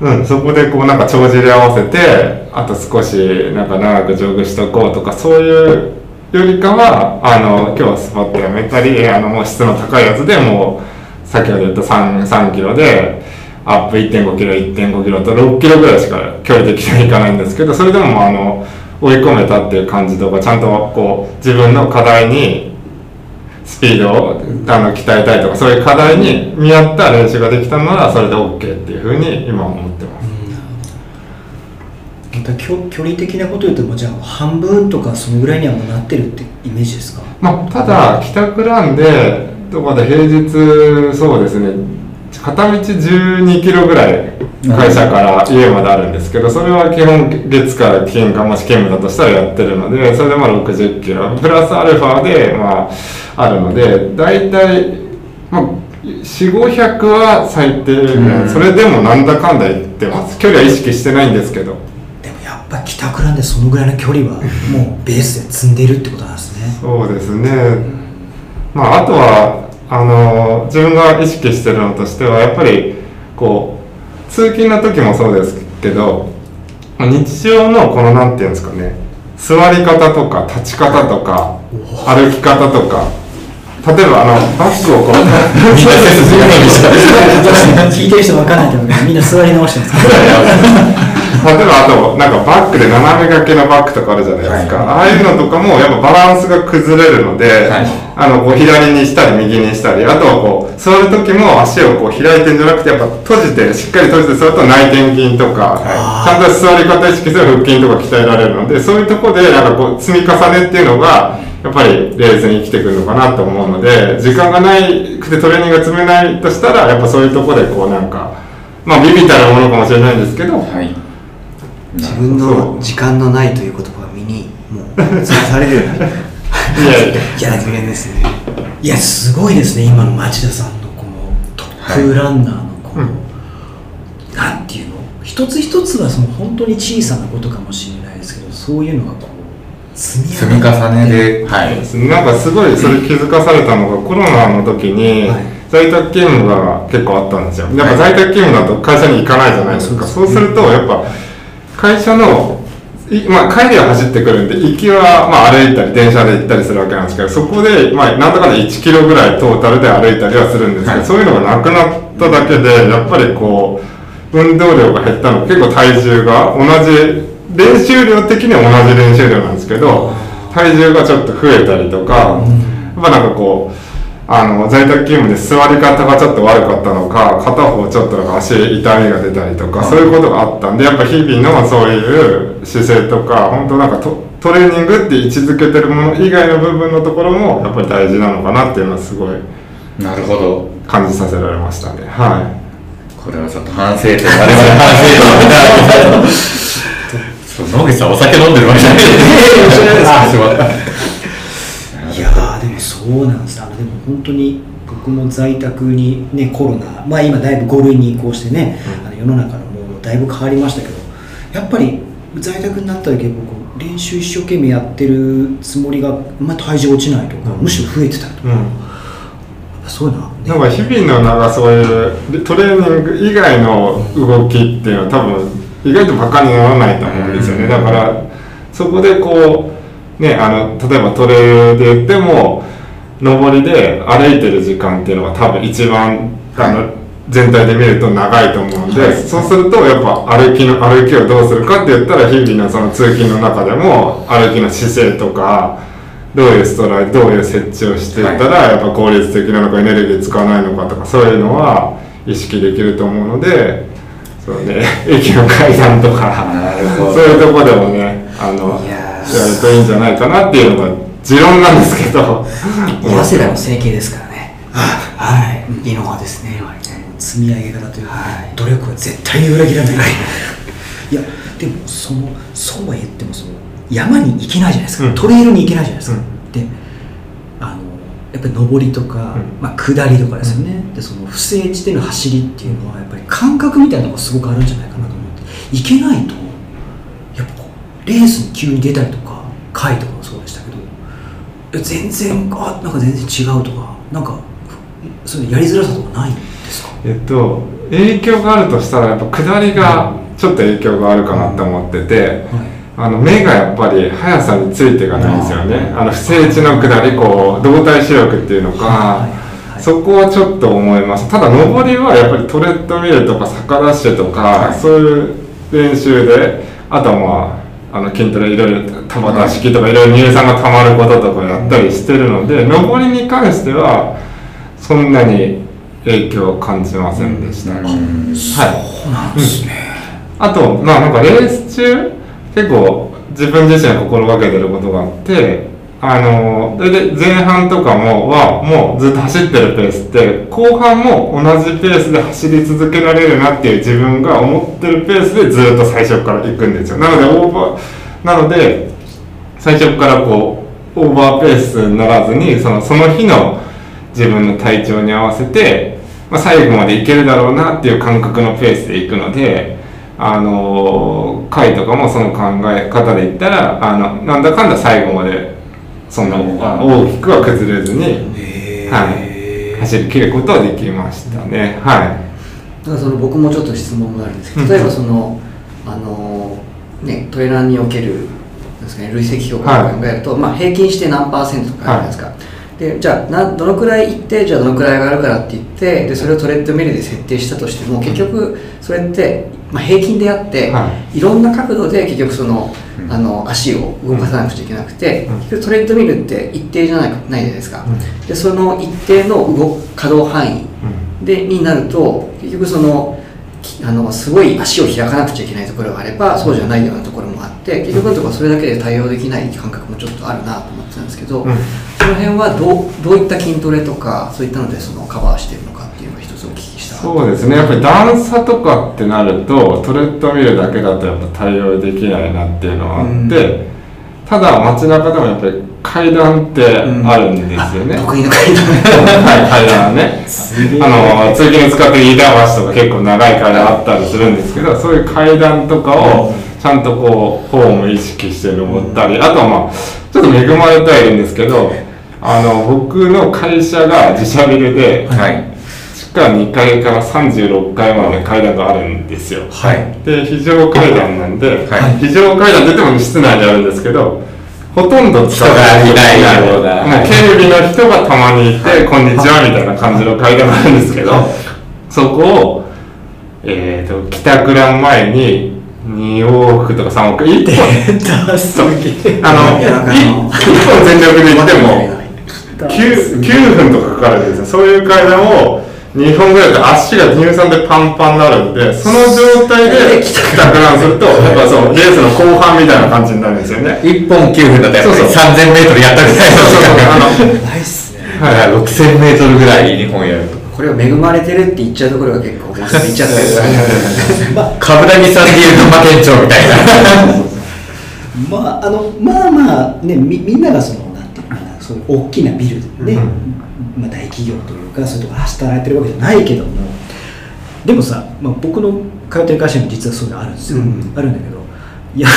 うん、そこでこうなんか帳尻合わせてあと少しなんか長くジョグしとこうとかそういうよりかはあの今日はスポットやめたりあのもう質の高いやつでもう先ほど言った 3, 3キロでアップ1.5キロ1.5キロと6キロぐらいしか距離的にはいかないんですけどそれでもあの追い込めたっていう感じとかちゃんとこう自分の課題にスピードをあの鍛えたいとかそういう課題に見合った練習ができたならそれで OK っていうふうに今は思ってます。また距距離的なこと言うともうじゃあ半分とかそのぐらいにはもうなってるってイメージですか？まあ、ただ帰宅ランでとかで平日そうですね片道12キロぐらい会社から家まであるんですけどそれは基本月から金かもし勤務だとしたらやってるのでそれでまあ60キロ。プラスアルファでまああるので大体、まあ、4500は最低うん。それでもなんだかんだ言ってます。距離は意識してないんですけど。でもやっぱ帰宅ランでそのぐらいの距離は もうベースで積んでいるってことなんですね。そうですね、まあ、あとはあの自分が意識してるのとしてはやっぱりこう通勤の時もそうですけど日常のこの何て言うんですかね座り方とか立ち方とか歩き方とか例えばあのバッグをこう聞いてる人分かんないけどみんな座り直してます。例えばあとなんかバッグで斜め掛けのバッグとかあるじゃないですか、ああいうのとかもやっぱバランスが崩れるので、はいあのこう左にしたり右にしたりあとはこう座る時も足をこう開いてんじゃなくてやっぱ閉じてしっかり閉じて座ると内転筋とか、ちゃんと座り方意識すれば腹筋とか鍛えられるのでそういうところでなんかこう積み重ねっていうのがやっぱりレースに生きてくるのかなと思うので時間がないくてトレーニングが積めないとしたらやっぱそういうところでこうなんかまあビビたるものかもしれないんですけど、はい。自分の時間のないという言葉が身にもうされるように。なるいや。ですね。いやすごいですね今の町田さんのこのトップランナーのこの、うんなんていうの？一つ一つはその本当に小さなことかもしれないですけどそういうのがこう積み重ねで、はい。なんかすごいそれ気づかされたのがコロナの時にはい。在宅勤務が結構あったんですよ。やっぱ在宅勤務だと会社に行かないじゃないですか、はいそうするとやっぱ会社のいまあ、帰りは走ってくるんで行きはまあ歩いたり電車で行ったりするわけなんですけどそこでまあなんとかで1キロぐらいトータルで歩いたりはするんですけど、はい。そういうのがなくなっただけでやっぱりこう運動量が減ったの結構体重が同じ練習量的には同じ練習量なんですけど体重がちょっと増えたりとか、やっぱなんかこうあの在宅勤務で座り方がちょっと悪かったのか片方ちょっとなんか足痛みが出たりとか、そういうことがあったんでやっぱ日々のそういう姿勢とか本当なんかトトレーニングって位置づけてるもの以外の部分のところもやっぱり大事なのかなっていうのはすごいなるほど。感じさせられましたね。はい。これはちょっと反省点、我々反省点野口さんお酒飲んでるわけじゃない。いやーでもそうなんです。あのでも本当に僕も在宅にねコロナまあ今だいぶ5類に移行してね、あの世の中のもうだいぶ変わりましたけどやっぱり在宅になった時僕練習一生懸命やってるつもりが、まあ、体重落ちないとか、むしろ増えてたりとか、うん。そういうのなんか日々のなんかそういうトレーニング以外の動きっていうのは多分意外とバカにならないと思うんですよね。だからそこでこうねあの例えばトレイで言っても上りで歩いてる時間っていうのが多分一番あの全体で見ると長いと思うんで、そうするとやっぱ歩きの歩きをどうするかって言ったら日々のその通勤の中でも歩きの姿勢とかどういうストライドどういう設置をしていったらやっぱ効率的なのかエネルギー使わないのかとかそういうのは意識できると思うのでそうね。駅の階段とか。そういうとこでもねあのいやるといいんじゃないかなっていうのが持論なんですけど。早稲田の整形ですからね。はい。いいのはですね。積み上げ方というか、はい努力は絶対に裏切らない。いやでもそのそうは言ってもその山に行けないじゃないですか、うん。トレイルに行けないじゃないですか、うん。でやっぱり上りとか、うん。まあ、下りとかですよね、でその不正地での走りっていうのはやっぱり感覚みたいなのがすごくあるんじゃないかなと思って。行けないとやっぱこうレースに急に出たりとか回とかもそうでしたけど全然あなんか全然違うとかなんかそういうやりづらさとかないんですか？えっと影響があるとしたらやっぱ下りがちょっと影響があるかなって思ってて、はいあの目がやっぱり速さについてがないんですよね。あの不正地の下りこう動体視力っていうのか、そこはちょっと思います。ただ上りはやっぱりトレッドミルとか坂ダッシュとか、はい。そういう練習であとはまああの筋トレいろいろ球出し器とかいろいろ乳酸がたまることとかやったりしてるので、上りに関してはそんなに影響を感じませんでした、うん。はい。そうなんですね、あと、まあなんかレース中、結構自分自身が心がけてることがあって、あの、大体前半とかもは、もうずっと走ってるペースって、後半も同じペースで走り続けられるなっていう自分が思ってるペースでずっと最初から行くんですよ。なので、オーバー、なので、最初からこう、オーバーペースにならずに、その、その日の自分の体調に合わせて、まあ、最後までいけるだろうなっていう感覚のペースでいくので、あのー回とかもその考え方で言ったらあのなんだかんだ最後までそんなあ大きくは崩れずに、はい、走り切ることはできましたね。はい。だからその僕もちょっと質問があるんですけうん。ど例えばその、あのねトレーナーにおけるですか、ね、累積評価を考えると、まあ、平均して何パーセントとかあるじゃないですか、でじゃあなどのくらい行ってじゃあどのくらい上がるからって言ってでそれをトレッドミルで設定したとしても結局それって、まあ、平均であって、、はい。ろんな角度で結局その,、うん。あの足を動かさなくちゃいけなくて、うん。結局トレッドミルって一定じゃないないじゃないですか、うん。でその一定の動稼働範囲でになると結局そのきあのすごい足を開かなくちゃいけないところがあればそうじゃないようなところもあって結局のところそれだけで対応できない感覚もちょっとあるなと思ってたんですけど、うん。その辺はどうどういった筋トレとかそういったのでそのカバーしてるのかそうですね。やっぱり段差とかってなるとトレッドミルだけだとやっぱ対応できないなっていうのはあって、ただ街中でもやっぱり階段ってあるんですよね、得意の階段。はい、階段はね。あの、通勤に使ってる飯田橋とか結構長い階段あったりするんですけど、そういう階段とかを、ちゃんとこう、ホーム意識して登ったり、あとはまあ、ちょっと恵まれてはいるんですけど、あの、僕の会社が自社ビルで、はい。地下2階から36階まで階段があるんですよ。はい。で、非常階段なんで、はい。非常階段って言っても室内にあるんですけど、ほとんど使わ人がいないような。警備の人がたまにいて、こんにちはみたいな感じの階段があるんですけど、そこを、えーと、帰宅ラン前に2往復とか3往復、1本、そうあの、いやなんかあのい一本全力で行っても、9, 9分とかかかるんですよ。そういう階段を2本ぐらいで足が乳酸でパンパンになるんでその状態で帰宅ランするとやっぱそうレースの後半みたいな感じになるんですよね。1本9分だったらやっぱりそうそう。3000メートルやったぐらいの時間が。あのない。っすねだから6000メートルぐらい日本やると。これを恵まれてるって言っちゃうところが結構言っちゃってるカブラギさんでいう群馬県庁みたいな。まああのまあまあねみみんながそのなんていうのかなそういう大きなビルでね、まあ、大企業というかそういうところで働いてるわけじゃないけどもでもさ、まあ、僕の通ってる会社にも実はそういうのあるんですよ、うん。あるんだけどや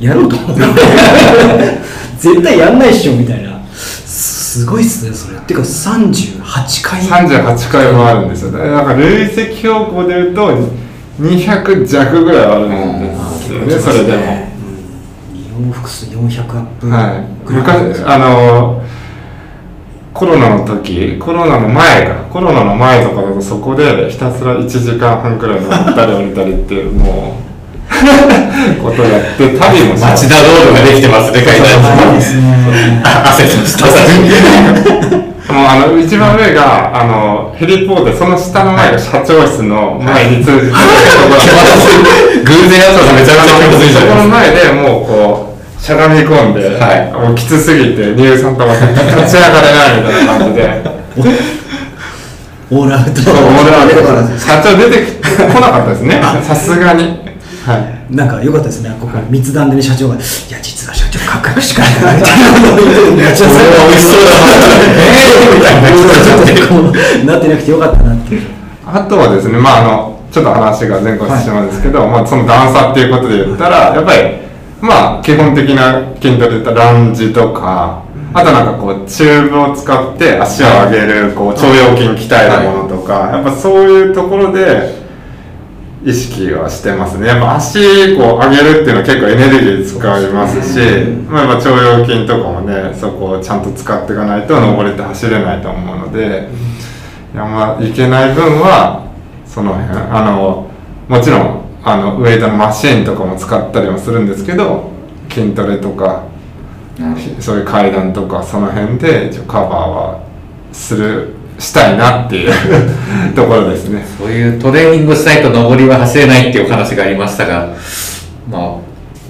やろうと思って。絶対やんないっしょみたいな。すすごいっすねそれ。っていうか38回。38階もあるんですよ。だから累積標高でいうと200弱ぐらいあるんですよねそれでも。往復数400アップはい、ぐらい昔あのコロナの時コロナの前か。コロナの前とかだとそこでひたすら1時間半くらい乗ったり降りたりっていうもう ことやって旅も町田道路ができてますね、階段。いいですね汗としたさもう。あの一番上があのヘリポートでその下の前が社長室の前に通じて 偶然やったらめちゃめちゃ気いいじゃないですか。前でもうこうしゃがみ込んで、はい。もうきつすぎて乳酸溜まって立ち上がれないみたいな感じで。オールアウト。そう俺は出てこなかった社長出てこなかったですね。さすがに。はい。なんか良かったですね、ここ密談でね、社長が、いや、実は社長、かっこよくしかないみたいな。ことを言ってるんで、社長さんが美味しそうだな。えーみたいな。ちょっとこうなってなくてよかったなっていう。あとはですねまああのちょっと話が前後してしまうんですけど、まあ、その段差っていうことで言ったらやっぱりまあ基本的な筋トレで言ったらランジとかあとなんかこうチューブを使って足を上げるこう腸腰筋鍛えるものとか、やっぱそういうところで意識はしてますね。やっぱ足こう上げるっていうのは結構エネルギー使いますし、まあ、やっぱ腸腰筋とかもねそこをちゃんと使っていかないと登れて走れないと思うので。いやまあいけない分はその辺あのもちろんあのウェイトのマシーンとかも使ったりもするんですけど筋トレとかそういう階段とかその辺でカバーはするしたいなっていう ところですねそういうトレーニングしないと上りは走れないっていうお話がありましたが、まあ、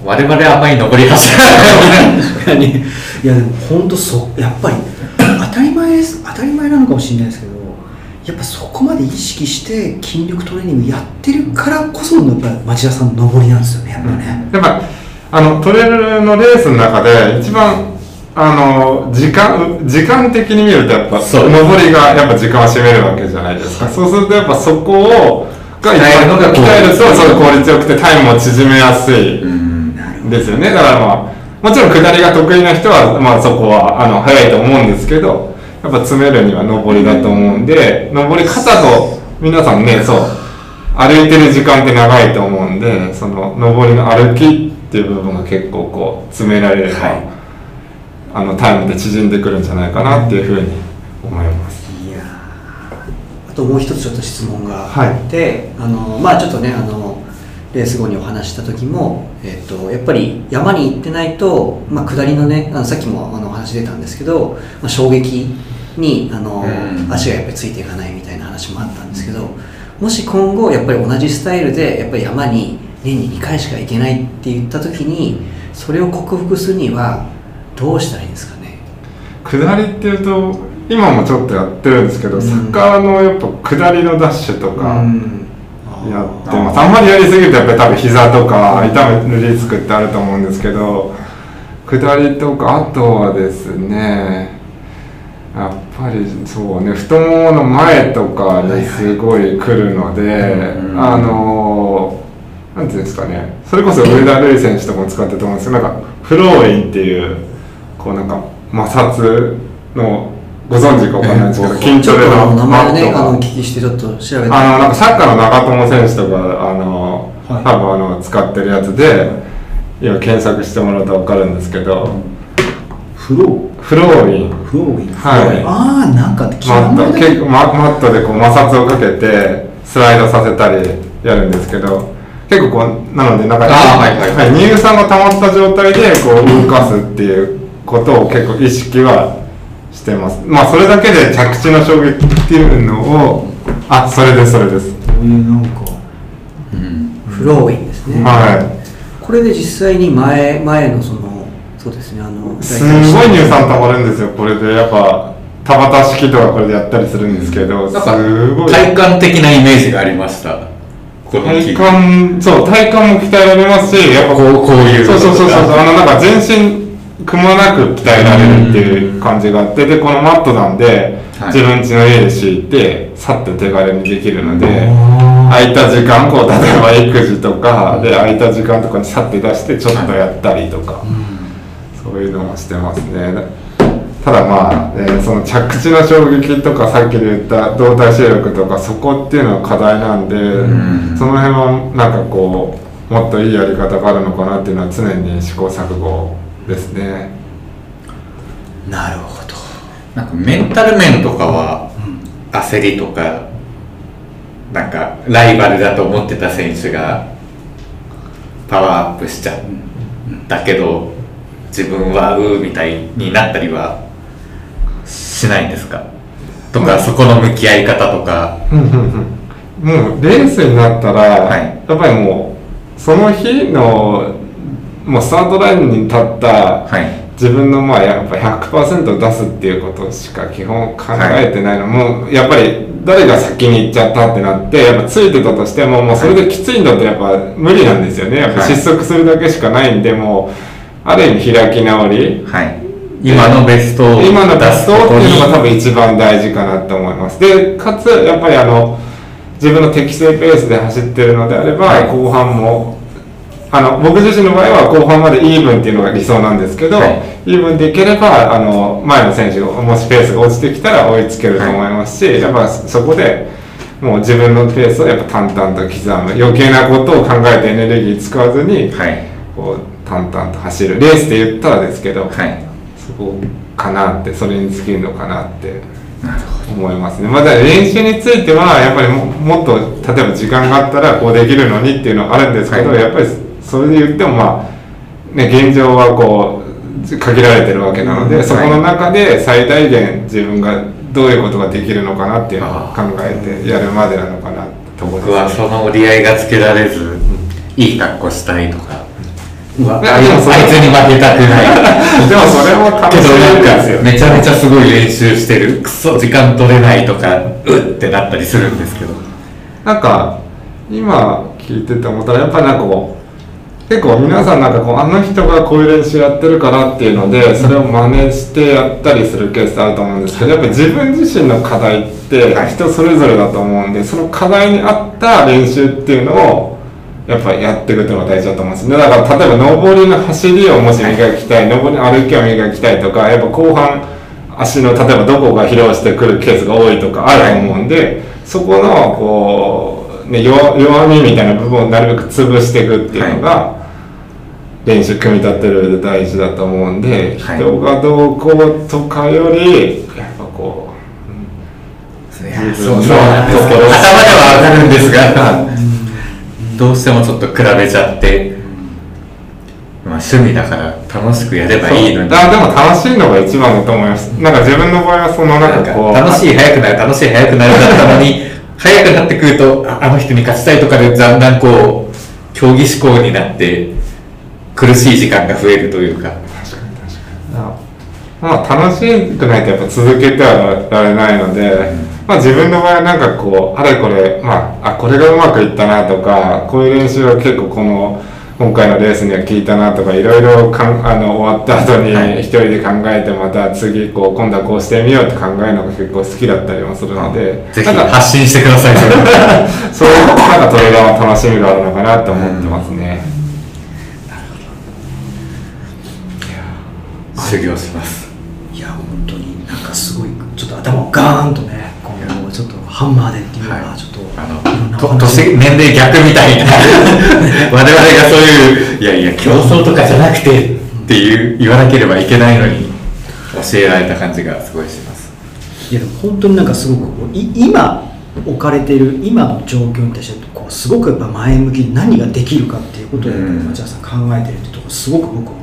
我々あんまり上り走らない。確かに。いや、でも本当そう、やっぱり、当たり前です、当たり前なのかもしれないですけど、やっぱそこまで意識して筋力トレーニングやってるからこその、やっぱ町田さんの上りなんですよね、やっぱね。やっぱあのトレイルのレースの中で一番あの時間時間的に見るとやっぱ上りがやっぱ時間を占めるわけじゃないですか。そうするとやっぱそこをが一鍛えるのが番鍛えるとそう効率よくてタイムも縮めやすいですよね。だからまあもちろん下りが得意な人は、まあ、そこはあの早いと思うんですけどやっぱ詰めるには上りだと思うんで上り方と皆さんねそう歩いてる時間って長いと思うんでその上りの歩きっていう部分が結構こう詰められれば、あのタイムで縮んでくるんじゃないかなっていうふうに思います。いやー。あともう一つちょっと質問があって、あのまあちょっとねあのレース後にお話しした時も、えっとやっぱり山に行ってないと、まあ、下りのねあのさっきもあのお話出たんですけど、まあ、衝撃にあの、うん。足がやっぱりついていかないみたいな話もあったんですけどもし今後やっぱり同じスタイルでやっぱり山に年に2回しか行けないって言った時にそれを克服するにはどうしたらいいんですかね？下りっていうと今もちょっとやってるんですけど、うん。サッカーのやっぱ下りのダッシュとかうん。やってます、あんまりやりすぎるとやっぱり多分膝とか痛めるリスクってあると思うんですけど下りとかあとはですねやっぱりそうね太ももの前とかにすごい来るので、あのなんていうんですかねそれこそ上田瑠衣選手とかも使ってると思うんですけどなんかフローインっていうこうなんか摩擦のご存知かわかんないんですけど、筋トレあの名前ね、あの、聞きしてちょっと調べて。あのなんかサッカーの長友選手とかあの、はい。多分あの使ってるやつで今検索してもらうと分かるんですけど、フロー。フローイン。フローイン。はい。ああなんか聞いたマット結構ママットでこう摩擦をかけてスライドさせたりやるんですけど結構こうなのでなんか、はいはい。はい乳酸が溜まった状態でこう動かすっていうことを結構意識はしてます。まあそれだけで着地の衝撃っていうのをあそれですそれです、こういうなんかフローインですね。はいこれで実際に前、前のその、そうですね、あの、すごい乳酸溜まるんですよこれで。やっぱ田畑式とかこれでやったりするんですけど、なんかすごい。体感的なイメージがありました。この体木幹そう体幹も鍛えられますしやっぱこうこういうそうそうそうそうあのなんか全身くまなく鍛えられるっていう感じがあってでこのマットなんで、はい。自分家の家で敷いてさっと手軽にできるのであ空いた時間こう例えば育児とかで空いた時間とかにさって出してちょっとやったりとか、そういうのもしてますね。ただまあ、ね、その着地の衝撃とかさっきで言った動体視力とかそこっていうのは課題なんで、ん。その辺はなんかこうもっといいやり方があるのかなっていうのは常に試行錯誤ですね。ーなるほど。なんかメンタル面とかは焦りとかなんかライバルだと思ってた選手がパワーアップしちゃったけど自分はうーみたいになったりはしないんですか？とかそこの向き合い方とか。もうレースになったら、はい。やっぱりもうその日のもうスタートラインに立った、はい。自分のまあやっぱ100%出すっていうことしか基本考えてないの、もうやっぱり誰が先に行っちゃったってなってやっぱついてたとしてももうそれできついのってやっぱ無理なんですよね。やっぱはい失速するだけしかないんでもうある意味開き直り。はい。今のベストを今のベストっていうのが多出分一番大事かなって思います。でかつやっぱりあの自分の適正ペースで走ってるのであれば、はい。後半もあの僕自身の場合は後半までイーブンっていうのが理想なんですけど、はいイーブンでいければあの前の選手がもしペースが落ちてきたら追いつけると思いますし、やっぱそこでもう自分のペースをやっぱ淡々と刻む。余計なことを考えてエネルギー使わずに、はい。こう淡々と走るレースで言ったらですけど、はい。そこかなってそれに尽きるのかなって思いますね。また練習についてはやっぱりももっと例えば時間があったらこうできるのにっていうのはあるんですけど、はい。やっぱりそれで言ってもまあね現状はこう限られてるわけなので、うん。そこの中で最大限自分がどういうことができるのかなっていうのを考えてやるまでなのかなって。ところ僕はですねその折り合いがつけられずいい格好したいとか。うわ。あいいやでもそれつあいつに負けたくない。でもそれも楽しけどいなんですよ。かめちゃめちゃすごい練習してる。クソ時間取れないとかうってなったりするんですけど。なんか今聞いてて思ったらやっぱりなんかこう結構皆さんなんかこうあの人がこういう練習やってるからっていうのでそれを真似してやったりするケースあると思うんですけどやっぱり自分自身の課題って人それぞれだと思うんでその課題に合った練習っていうのをやっぱりやっていくっていうのが大事だと思うんですね。だから例えば上りの走りをもし磨きたい上りの歩きを磨きたいとかやっぱ後半足の例えばどこが疲労してくるケースが多いとかあると思うんで、そこのこう、ね、弱弱みみたいな部分をなるべく潰していくっていうのが、練習組み立てる上で大事だと思うんで、はい。人がどうこうとかよりやっぱこうそうそうなんですけど頭ではわかるんですがどうしてもちょっと比べちゃってまあ趣味だから楽しくやればいいのに。あでも楽しいのが一番だと思います。なんか自分の場合はそのななんかこう楽しい速くなる楽しい速くなるだったのに 速くなってくるとああの人に勝ちたいとかでだんだんこう競技志向になって苦しい時間が増えるというか。まあ楽しくないとやっぱ続けてはられないので、まあ自分の場合はなんかこうあれこれまああこれがうまくいったなとかこういう練習は結構この今回のレースには効いたなとかいろいろかんあの終わった後にはい。一人で考えてまた次こう今度はこうしてみようって考えるのが結構好きだったりもするのでぜひなんか発信してください。そういうなんかトレーダーの楽しみがあるのかなと思ってますね。修行します。いや本当になんかすごいちょっと頭をガーンとねこうちょっとハンマーでっていうのがちょっと、あのいろんなおと話年年齢逆みたいな。我々がそういういやいや競争とかじゃなくてっていう言わなければいけないのに教えられた感じがすごいします。いやでも本当になんかすごく今置かれている今の状況に対してこうすごくやっぱ前向きに何ができるかっていうことを町田さん考えてるってところすごく僕も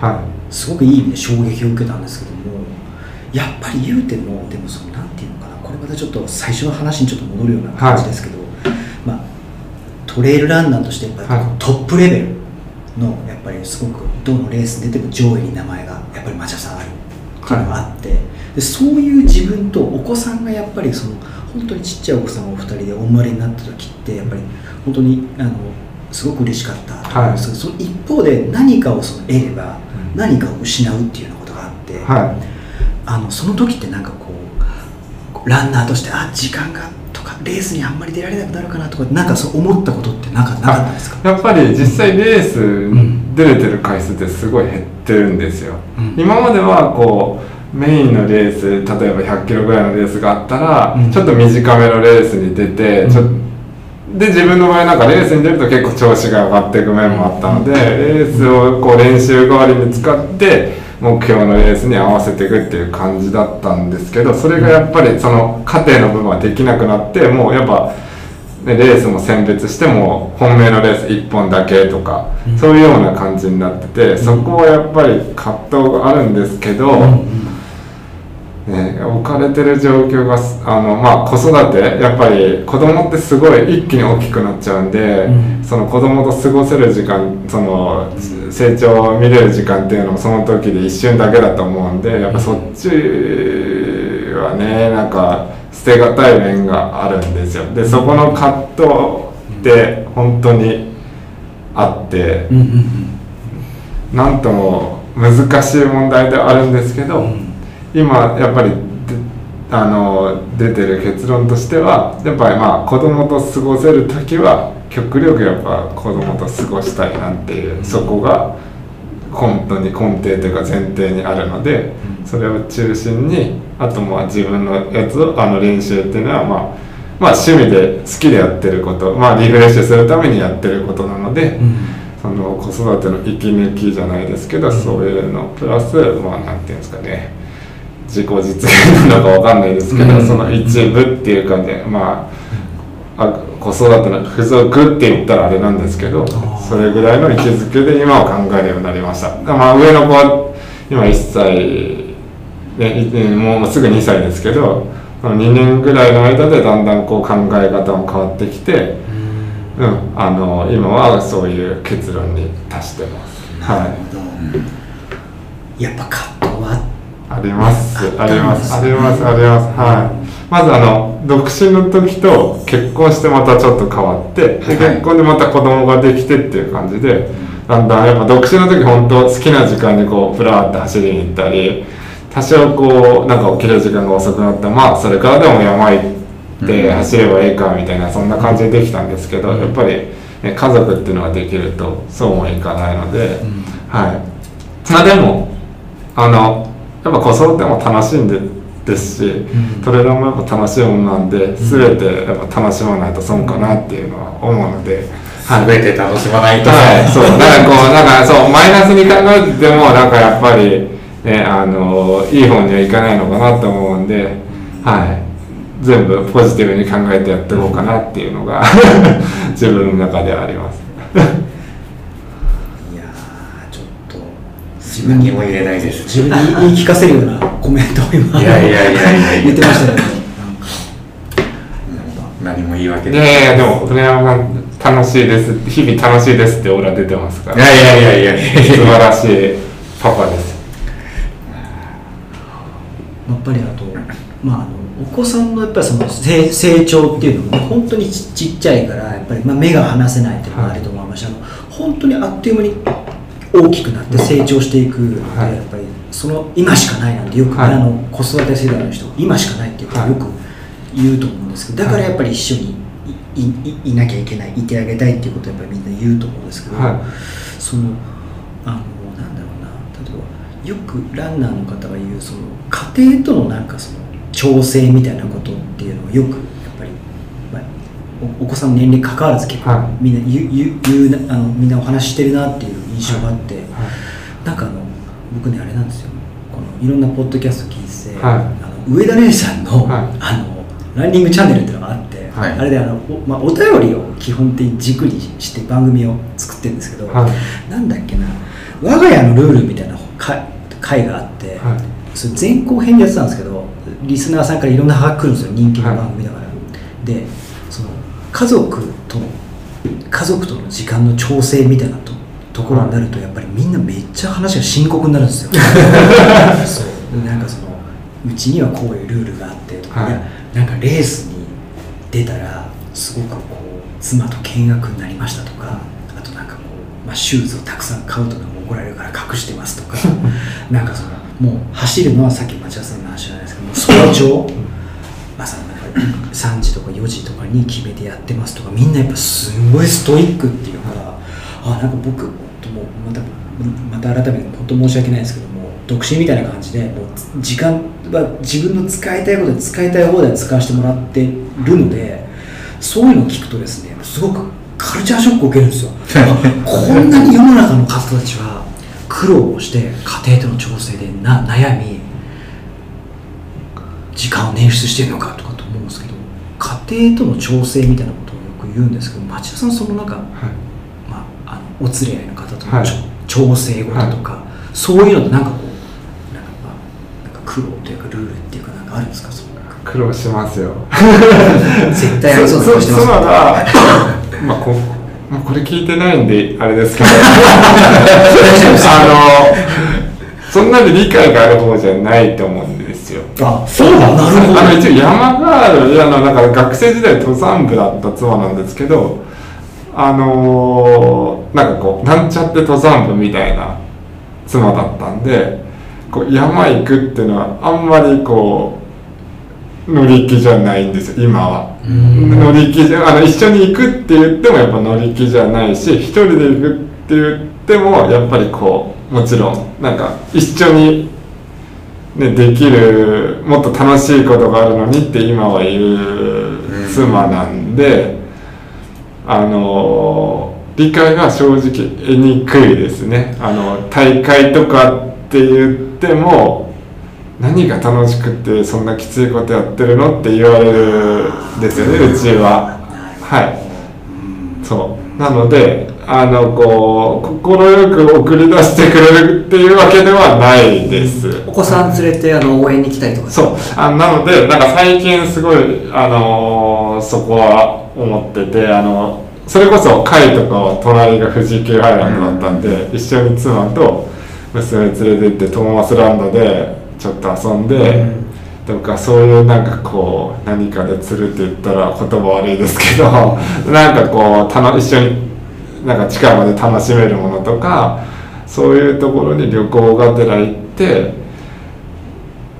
はすごくいい意味で衝撃を受けたんですけどもやっぱり言うてもでもそのなんていうのかなこれまたちょっと最初の話にちょっと戻るような感じですけど、まあ、トレイルランナーとしてやっぱりトップレベルのやっぱりすごくどのレースに出ても上位に名前がやっぱり町田さんある。っていうのがあって、でそういう自分とお子さんがやっぱりその本当にちっちゃいお子さんをお二人でお生まれになった時ってやっぱり本当にあのすごく嬉しかったと思うんですけど、その一方で何かをその得れば何かを失うっていうようなことがあって、い。はあのその時ってなんかこうランナーとしてあ時間がとかレースにあんまり出られなくなるかなとかなんかそう思ったことってなんかなかったですか？い。やっぱり実際レースん出れてる回数ってすごい減ってるんですよ。うん。今まではこうメインのレース例えば100キロぐらいのレースがあったら、うん。ちょっと短めのレースに出て、うんで自分の場合なんかレースに出ると結構調子が上がっていく面もあったので、レースをこう練習代わりに使って目標のレースに合わせていくっていう感じだったんですけどそれがやっぱりその過程の部分はできなくなってもうやっぱねレースも選別しても本命のレース1本だけとか、うん。そういうような感じになってて、そこはやっぱり葛藤があるんですけど、ね、置かれてる状況がすあの、まあ、子育てやっぱり子供ってすごい一気に大きくなっちゃうんで、うん。その子供と過ごせる時間その成長を見れる時間っていうのもその時で一瞬だけだと思うんでやっぱそっちはねなんか捨てがたい面があるんですよ。でそこの葛藤って本当にあってうんうんなんとも難しい問題ではあるんですけど、うん。今やっぱりであの出てる結論としてはやっぱりまあ子供と過ごせる時は極力やっぱ子供と過ごしたいなっていうそこが本当に根底というか前提にあるのでそれを中心にあとまあ自分のやつをあの練習っていうのはまあまあ趣味で好きでやってることまあリフレッシュするためにやってることなので。うん。その子育ての息抜きじゃないですけど、そういうのプラスまあなんていうんですかね自己実現なのかわかんないですけど、うん。その一部っていうかねまああ子育ての付属って言ったらあれなんですけどー。それぐらいの位置づけで今は考えるようになりました。まあ上の子は今1歳、ね、いもうすぐ2歳ですけどその2年ぐらいの間でだんだんこう考え方も変わってきてうん、あの今はそういう結論に達してます。はなるほど。やっぱ葛藤はい、あります、ああります、あります、あります。はい。まずあの独身の時と結婚してまたちょっと変わって、ではい。結婚でまた子供ができてっていう感じで、だんだんやっぱ独身の時本当好きな時間にこうプラーって走りに行ったり、多少こうなんか起きる時間が遅くなったらまあそれからでも山行って走ればいいかみたいなそんな感じでできたんですけど、やっぱり、ね、家族っていうのができるとそうもいかないので、はい。まあでもあのやっぱ子育ても楽しんでですし、ん。トレーラーもやっぱ楽しいものなんで、全てやっぱ楽しまないと損かなっていうのは思うので、はい。全て楽しまないと。はい、そう、だからこう、なんかそう、マイナスに考えても、なんかやっぱり、ね、あの、いい方にはいかないのかなと思うんで、はい、全部ポジティブに考えてやっていこうかなっていうのが、自分の中ではあります。自分にも言えないです。自分に言い聞かせるようなコメントを今いやいやいやいや。いや言ってましたよね。何も言い訳い。やいや、でも、船山さん、楽しいです、日々楽しいですってオーラ出てますから、いやいやいやいや素晴らしいパパです。やっぱりあと、まあ、あのお子さんのやっぱりその成成長っていうのも、ね、本当にちちっちゃいからやっぱり、まあ、目が離せないっていうのがあると思いました、あの本当にあっという間に大きくなって成長していくので、はい。やっぱりその今しかないなんてよくね、はい。あの子育て世代の人今しかないっていうかよく言うと思うんですけどだからやっぱり一緒にいいいいなきゃいけないいてあげたいっていうことをやっぱりみんな言うと思うんですけど、はい。そのあのなんだろうな例えばよくランナーの方が言うその家庭とのなんかその調整みたいなことっていうのをよくやっぱり、まあ、おお子さんの年齢関わらず結構、はい。みんな言うあのみんなお話ししてるなっていう印象があって、なんかあの僕ねあれなんですよ。このいろんなポッドキャスト聞いてて、はい。あの上田玲さんの,、はい。あのランニングチャンネルっていうのがあって、はい。あれであのお,、まあ、お便りを基本的に軸にして番組を作ってるんですけど、はい。なんだっけな我が家のルールみたいな回回があって、はい。それ前後編でやってたんですけどリスナーさんからいろんなハガキ来るんですよ人気の番組だから、でその家族との家族との時間の調整みたいなとところになるとやっぱりみんなめっちゃ話が深刻になるんですよ。そう。でなんかそのうちにはこういうルールがあってとか、はい。なんかレースに出たらすごくこう妻と見学になりましたとかあとなんかこう、まあ、シューズをたくさん買うとかも怒られるから隠してますとか なんかそのもう走るのはさっき町田さんの話じゃないですけども早朝朝なんか3時とか4時とかに決めてやってますとかみんなやっぱすごいストイックっていうかあなんか僕またまた改めて本当申し訳ないですけども独身みたいな感じでもう時間は自分の使いたいことで使いたい放題使わせてもらってるのでそういうのを聞くとですねすごくカルチャーショックを受けるんですよ。こんなに世の中の方たちは苦労をして家庭との調整でな悩み時間を捻出してるのかとかと思うんですけど家庭との調整みたいなことをよく言うんですけど町田さんそのなんか、まあ、あのお連れ合いの方とのはい。調整事とか、そういうのってなんかこうなんか,、まあ、なんか苦労というかルールっていうかなんかあるんですか？その苦労しますよ。絶対ありそうなそ顔してます。まあこまあこれ聞いてないんであれですけど。あのそんなに理解がある方じゃないと思うんですよ。あそうなんなるほど。あの一応山ガールあのなんか学生時代登山部だった妻なんですけどあのーなんかこうなんちゃって登山部みたいな妻だったんでこう山行くっていうのはあんまりこう乗り気じゃないんですよ今は。乗り気じゃあの一緒に行くって言ってもやっぱ乗り気じゃないし一人で行くって言ってもやっぱりこうもちろんなんか一緒にね、できるもっと楽しいことがあるのにって今は言う妻なんで、あの理解が正直得にくいですね。あの大会とかって言っても何が楽しくてそんなきついことやってるのって言われるんですよねうちは。はい。そう。なのであのこう快く送り出してくれるっていうわけではないです。お子さん連れてあの応援に来たりとか。そう。あなのでなんか最近すごい、あのーそこは思っててあのそれこそ会とかは隣が富士急ハイランドだったんで、一緒に妻と娘連れてってトーマスランドでちょっと遊んで、とかそういうなんかこう何かで釣るって言ったら言葉悪いですけどなんかこうたの一緒になんか近いまで楽しめるものとかそういうところに旅行がてら行って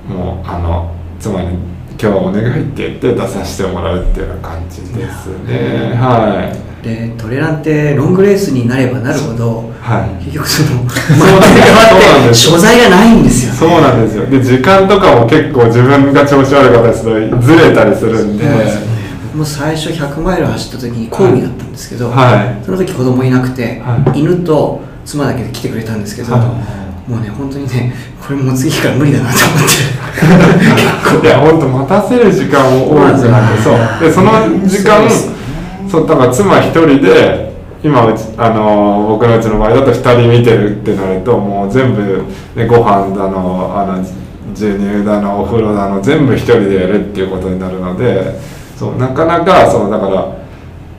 もうあの妻に「今日はお願い」って言って出させてもらうっていうような感じですね。はい。でトレランってロングレースになればなるほどはい。結局そのそうなんです。所在がないんですよねそうなんですよ。で時間とかも結構自分が調子悪かったりするとずれたりするんで。僕も最初100マイル走った時に講義だったんですけど、はい。その時子供いなくて、は犬と妻だけで来てくれたんですけど、はいもうね本当にねこれもう次から無理だなと思って。いや本当待たせる時間も多くなってそう。でその時間そうだから妻一人で今うちあの僕のうちの場合だと2人見てるってなるともう全部、ね、ご飯だのあの授乳だのお風呂だの全部一人でやるっていうことになるのでそうなかなかそうだから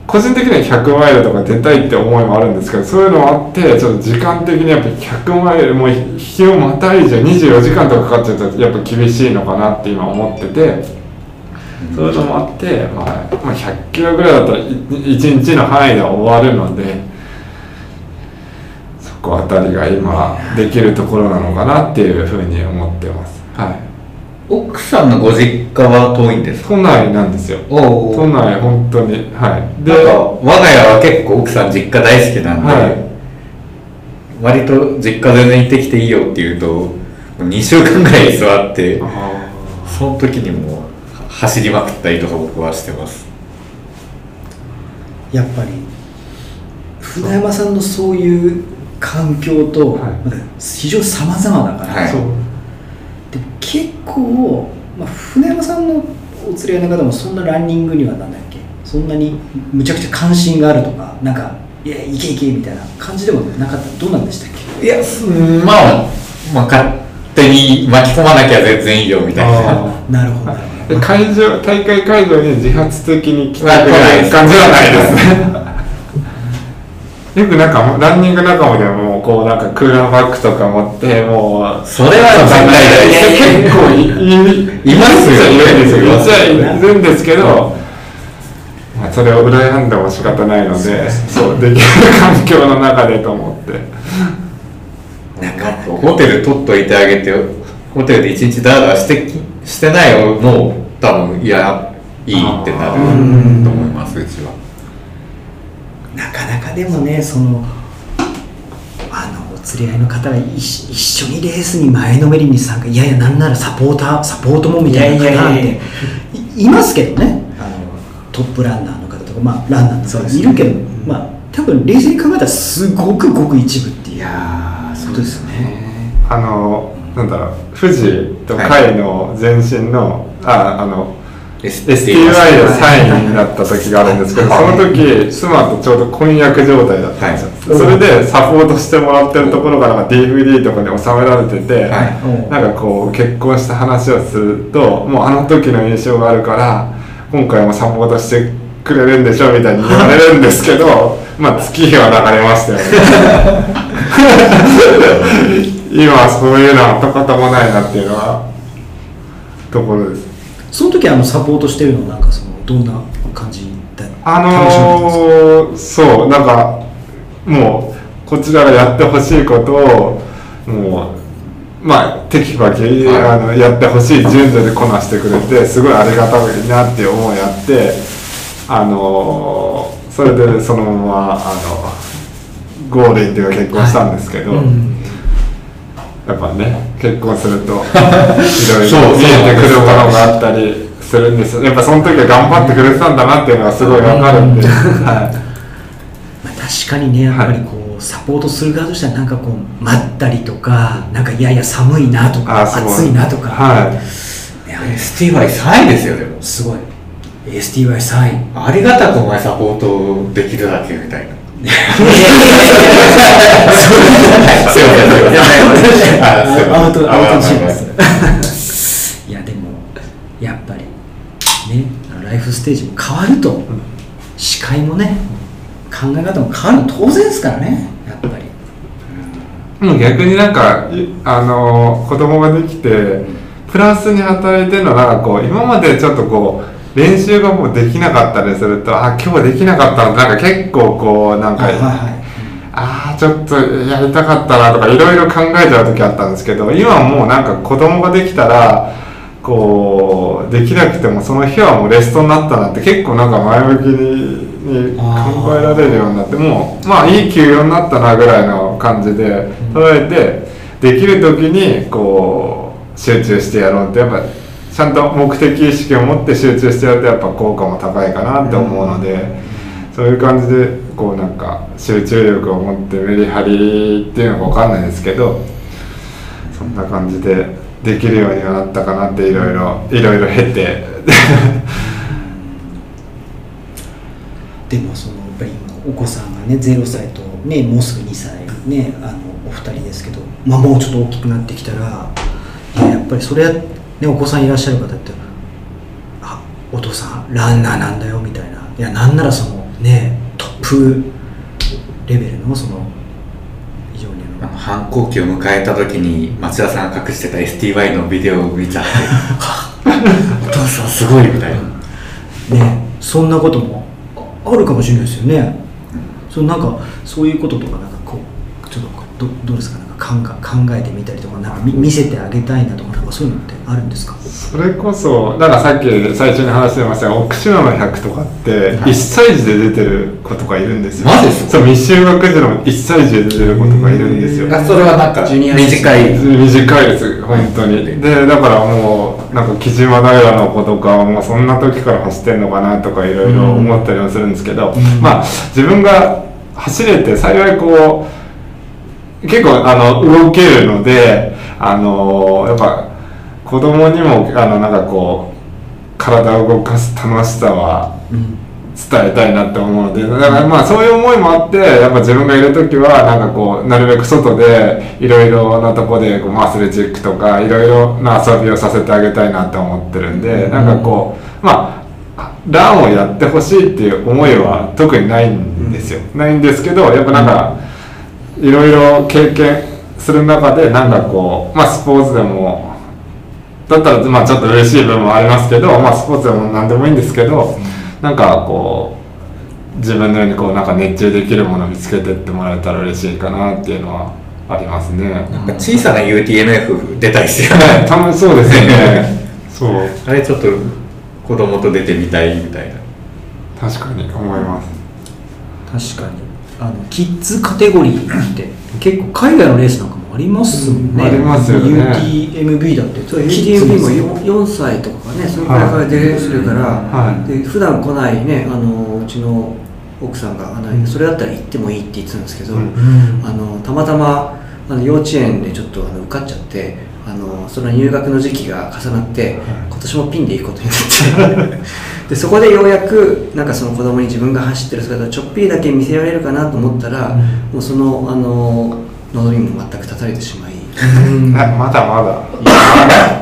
個人的には100マイルとか出たいって思いもあるんですけどそういうのもあってちょっと時間的にやっぱ100マイルもう日をまたいじゃ24時間とかかかっちゃうとやっぱ厳しいのかなって今思っててそういうのもあって、まあまあ、100キロぐらいだったら1日の範囲で終わるのでそこあたりが今できるところなのかなっていうふうに思ってます。はい。奥さんのご実家は遠いんですか？都内なんですよ。お都内本当に。はい。でなんか我が家は結構奥さん実家大好きなんで、はい。割と実家全然行ってきていいよって言うと2週間ぐらい座ってあその時にもう走りまくったりとか僕はしてます。やっぱり船山さんのそういう環境と、はい。非常に様々だから、はい。ーそうでも結構、まあ、船山さんのお連れ合いの方もそんなランニングにはなんだっけ？そんなにむちゃくちゃ関心があるとかなんかいやいけいけみたいな感じでもなかった。どうなんでしたっけ？いやすまあまあ勝手に巻き込まなきゃ全然いいよみたいな。あなるほどなるほーで会場大会会場に自発的に来てくれる感じはないですね よくなんかランニング仲間でもこうなんかクーラーバッグとか持ってもうそれは絶対結構いいいますよね。いるんですよいるんですけど、まあ、それを羨んでも仕方ないのでそうできる環境の中でと思ってホテル取っといてあげてホテルで一日ダラダラしてきしてないよもう多分いやいいってなると思いますうちはどなかなかでもねそのあのお連れ合いの方が一一緒にレースに前のめりに参加いやいやなんならサポーターサポートもみたいな方なんていますけどね。あのトップランナーの方とかまあランナーの方いるけど、まあ多分冷静に考えたらすごくごく一部っていうことですよね。あのなんだろう富士と甲斐の前身の、ああの STY で3位になった時があるんですけど、その時妻とちょうど婚約状態だったんですよ、それでサポートしてもらってるところがなんか DVD とかに収められてて、はなんかこう結婚した話をするともうあの時の印象があるから今回もサポートしてくれるんでしょみたいに言われるんですけど まあ月日は流れましたよね。今はそういうのはとこともないなっていうのはところですその時あのサポートしてるのなんかそのどんな感じですかのー、そうなんかもうこちらがやってほしいことをもうまあテキパキ、あのやってほしい順序でこなしてくれてすごいありがたいなっていう思いあってあのー、それでそのままあのゴールインっていうか結婚したんですけど、やっぱね結婚すると いろいろ見えてくるものがあったりするんですよ。やっぱその時は頑張ってくれてたんだなっていうのがすごいわかるんで、はい。まあ、確かにねやっぱりこう、サポートする側としてはなんかこう待ったりとかなんかいやいや寒いなとか暑いなとか、はい。いや STY3 位ですよでもすごい。STY3 位ありがたくお前サポートできるだけみたいな。すいやでもやっぱりねライフステージも変わると、視界もね考え方も変わるの当然ですからねやっぱりもう逆になんかあの子供ができてプラスに働いてるのはなんかこう今までちょっとこう練習がもうできなかったりするとあ今日できなかったの。なんか結構こうなんか、はいはいああちょっとやりたかったなとかいろいろ考えちゃう時あったんですけど今はもうなんか子供ができたらこうできなくてもその日はもうレストになったなって結構なんか前向きにに考えられるようになってもうまあいい休養になったなぐらいの感じで捉えてできる時にこう集中してやろうってやっぱちゃんと目的意識を持って集中してやるとやっぱ効果も高いかなって思うので。そういう感じでこうなんか集中力を持ってメリハリっていうのか分かんないですけどそんな感じでできるようにはなったかなっていろいろいろいろ経て でもそのやっぱり今お子さんがね0歳とねもうすぐ2歳ねあのお二人ですけど、まあ、もうちょっと大きくなってきたらいややっぱりそれは、ね、お子さんいらっしゃる方ってあお父さんランナーなんだよみたいな。いやなんならそのねトップレベルのその非常にあのあの反抗期を迎えた時に町田さんが隠してた STY のビデオを見ちゃって。お父さんすごいみたいな。ねそんなこともああるかもしれないですよね、そのなんかそういうこととかなんかこうちょっとどどうですかなんか？考え考えてみたりとかなんか見見せてあげたいなとかなんかそういうのってあるんですか？それこそだからさっき最初に話してましたが奥島の100とかって1歳児で出てる子とかいるんですよ。マジですかそう未就学児の1歳児で出てる子とかいるんですよ。あそれはなんかジュニア短い短いです本当に。でだからもうなんか木島平の子とかはもうそんな時から走ってんのかなとかいろいろ思ったりもするんですけど、まあ自分が走れて幸いこう結構あの動けるのであのやっぱ子供にもあのなんかこう体を動かす楽しさは伝えたいなって思うのでだからまあそういう思いもあってやっぱ自分がいる時はなんかこうなるべく外でいろいろなとこでこうまあアスレチックとかいろいろな遊びをさせてあげたいなって思ってるんでなんかこうまあランをやってほしいっていう思いは特にないんですよ、ないんですけどやっぱなんかいろいろ経験する中でなんかこうまあスポーツでもだったらまあちょっと嬉しい部分もありますけど、まあ、スポーツでも何でもいいんですけど、なんかこう自分のようにこうなんか熱中できるものを見つけてってもらえたら嬉しいかなっていうのはありますね。なんか小さな UTMF 出たいですよねたまにそうですよね。そうあれちょっと子供と出てみたいみたいな確かに思います。確かにあのキッズカテゴリーって結構海外のレースなんかもありますもんね、うんありますよね。UTMB だって。そう HDMB キッズ。ですよも 4, 歳とかねそのくらいから出れするから、はい。で普段来ないねあのうちの奥さんがあのそれだったら行ってもいいって言ってたんですけど、うん。あのたまたまあの幼稚園でちょっとあの受かっちゃってあのその入学の時期が重なって今年もピンで行くことになって。でそこでようやくなんかその子供に自分が走ってる姿をちょっぴりだけ見せられるかなと思ったら、もうそのあの望みも全く断たれてしまい。あまだまだ。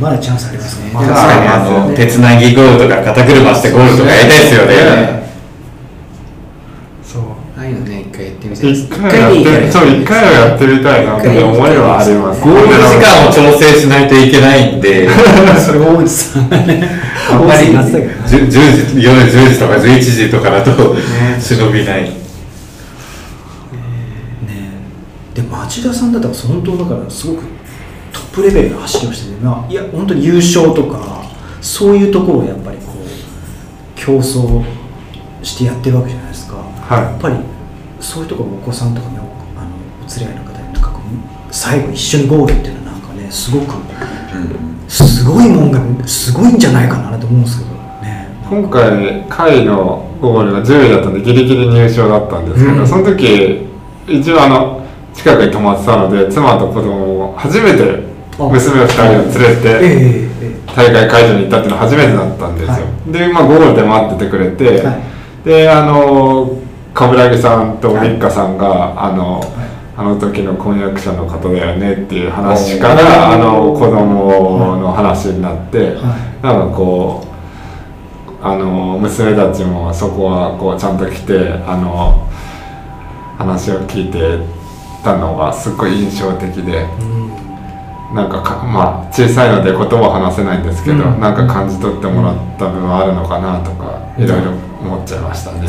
まだチャンスありますね。まだ確かにあの手つなぎゴールとか肩車してゴールとかやりたいですよねそう。ああいうのね一回やってみたいです一回やって、そう一回はやってみたいなって思いはあります。ゴール時間を調整しないといけないんで。それ大内さん。がねあんまり大内さんなってたけどね10 10時夜10時とか11時とかだと忍びない。ね。で町田さんだったら本当だからすごくトップレベルの走りをしてね、まあ、いや本当に優勝とかそういうところをやっぱりこう競争してやってるわけじゃないですか、はい。やっぱりそういうところお子さんとかねおあのお連れ合いの方になんかこう最後一緒にゴールっていうのはなんかねすごくすごいもんがすごいんじゃないかなと思うんですけどね。今回回のゴールが10位だったんでギリギリ入賞だったんですけど、うんその時一応あの近くに泊まってたので妻と子供を初めて娘2人を連れて大会会場に行ったっていうのは初めてだったんですよ、はで、まあ、ゴールで待っててくれて、はい。であの冠城さんとミッカさんが、あのあの時の婚約者の方だよねっていう話からあの子供の話になって、はなんかこうあの娘たちもそこはこうちゃんと来てあの話を聞いてたのがすっごい印象的で。なんかかまあ小さいので言葉を話せないんですけど、うん。なんか感じ取ってもらった部分あるのかなとかいろいろ思っちゃいましたね。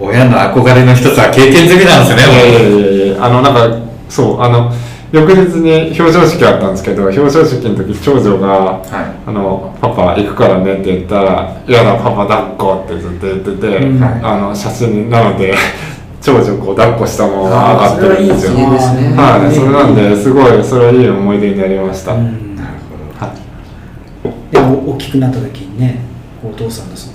親の憧れの一つは経験済みなんですねいやいやいやいや。あのなんかそうあの翌日に表彰式あったんですけど表彰式の時長女がはい「あのパパ行くからね」って言ったら「嫌だパパ抱っこ」ってずっと言ってて、うん。あの写真なので 長女こう抱っこしたまま上がってるんですよ。それはい。いねはい、それなんですごいそれはいい思い出になりました。うん。なるほど。はい。でも大きくなった時にねお父さんのその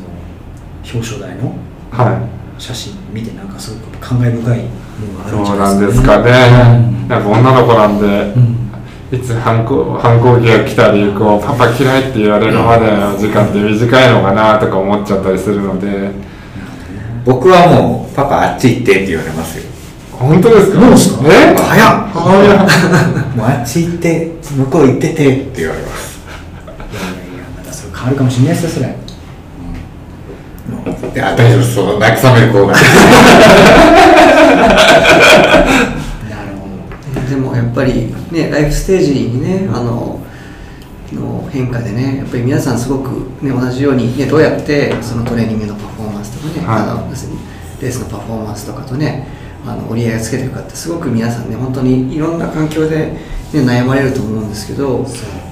表彰台のはい写真見てなんかすごく感慨深いものがあるんじそうゃなないんですすでかね。かね。うんなんか女の子なんで、うんいつ反抗反抗期が来たり、こうパパ嫌いって言われるまでの時間って短いのかなとか思っちゃったりするので、僕はもうパパあっち行ってって言われますよ本当ですか？もうですかえ？早っ早っ。もうあっち行って向こう行っててって言われますいやいやいやまたそれ変わるかもしれないですよそれ。いや大丈夫ですそう慰める子が。なるほど。でもやっぱりねライフステージにねあのの変化でねやっぱり皆さんすごく、ね、同じように、ね、どうやってそのトレーニングのパフォーマンスとかね、はい。あのレースのパフォーマンスとかとねあの折り合いをつけていくかってすごく皆さんね本当にいろんな環境で、ね、悩まれると思うんですけど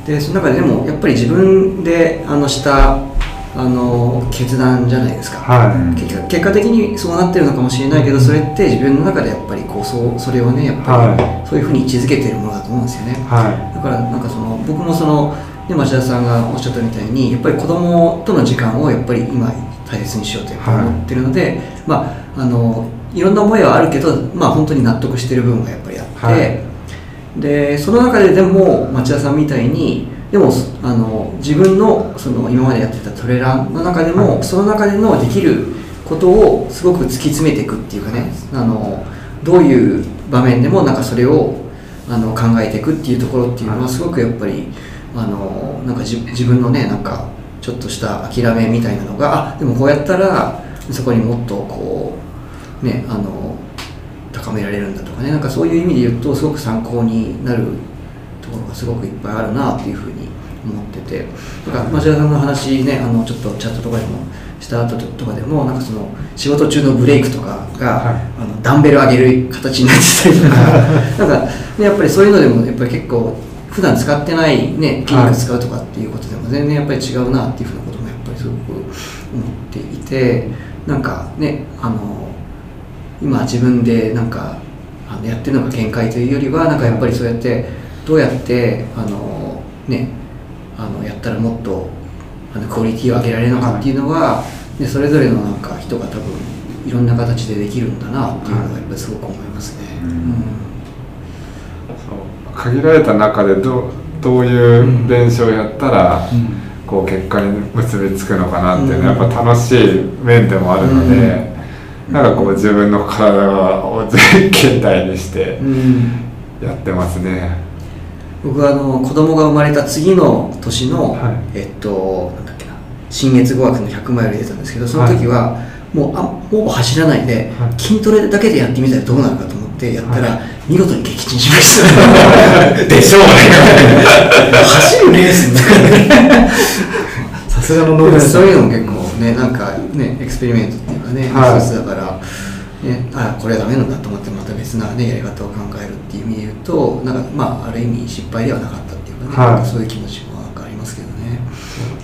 でその中ででもやっぱり自分であのしたあの決断じゃないですか、はい。結果結果的にそうなってるのかもしれないけどそれって自分の中でやっぱりこうそうそれをねやっぱはりそういうふうに位置づけてるものだと思うんですよね、はだからなんかその僕もその、ね、町田さんがおっしゃったみたいにやっぱり子供との時間をやっぱり今大切にしようと思ってるので、まああのいろんな思いはあるけどまあ本当に納得してる部分がやっぱりあって、はい。でその中ででも町田さんみたいにでもあの自分のその今までやってたトレランの中でも、その中でのできることをすごく突き詰めていくっていうかねあのどういう場面でもなんかそれをあの考えていくっていうところっていうのはすごくやっぱりあのなんかじ自分のねなんかちょっとした諦めみたいなのがあでもこうやったらそこにもっとこうねあの高められるんだとかねなんかそういう意味で言うとすごく参考になるところがすごくいっぱいあるなっていうふうに思っててだから町田さんの話ねあのちょっとチャットとかでもした後とかでもなんかその仕事中のブレイクとかが、はい。あのダンベル上げる形になってたりとか なんか、ね、やっぱりそういうのでもやっぱり結構普段使ってない、ね、筋肉使うとかっていうことでも全然やっぱり違うなっていうふうなこともやっぱりすごく思っていてなんかねあの今自分でなんかあのやってるのが限界というよりはなんかやっぱりそうやってどうやってあのねあのやったらもっとあのクオリティを上げられるのかっていうのは、ね、それぞれのなんか人が多分いろんな形でできるんだなっていうのがやっぱりすごく思いますね。そう限られた中でどうどういう練習をやったら、こう結果に結びつくのかなっていうのはやっぱ楽しい面でもあるので、なんかこう自分の体を全形態にしてうんうん。やってますね。僕はあの子供が生まれた次の年の、はい。えっとなんだっけな新月語学の100マイル出たんですけどその時は、もうあほぼ走らないで、はい。筋トレだけでやってみたらどうなるかと思ってやったら、見事に撃沈しました。でしょうね。走るレースになる。さすがの能力そういうのも結構ねなんかねエクスペリメントっていうかね、はい。一つだから、ね、あこれはダメなんだと思ってまた別な、ね、やり方を考えるっていう意味で言うとなんかまあある意味失敗ではなかったっていうかね、はいそういう気持ちもなんかありますけどね。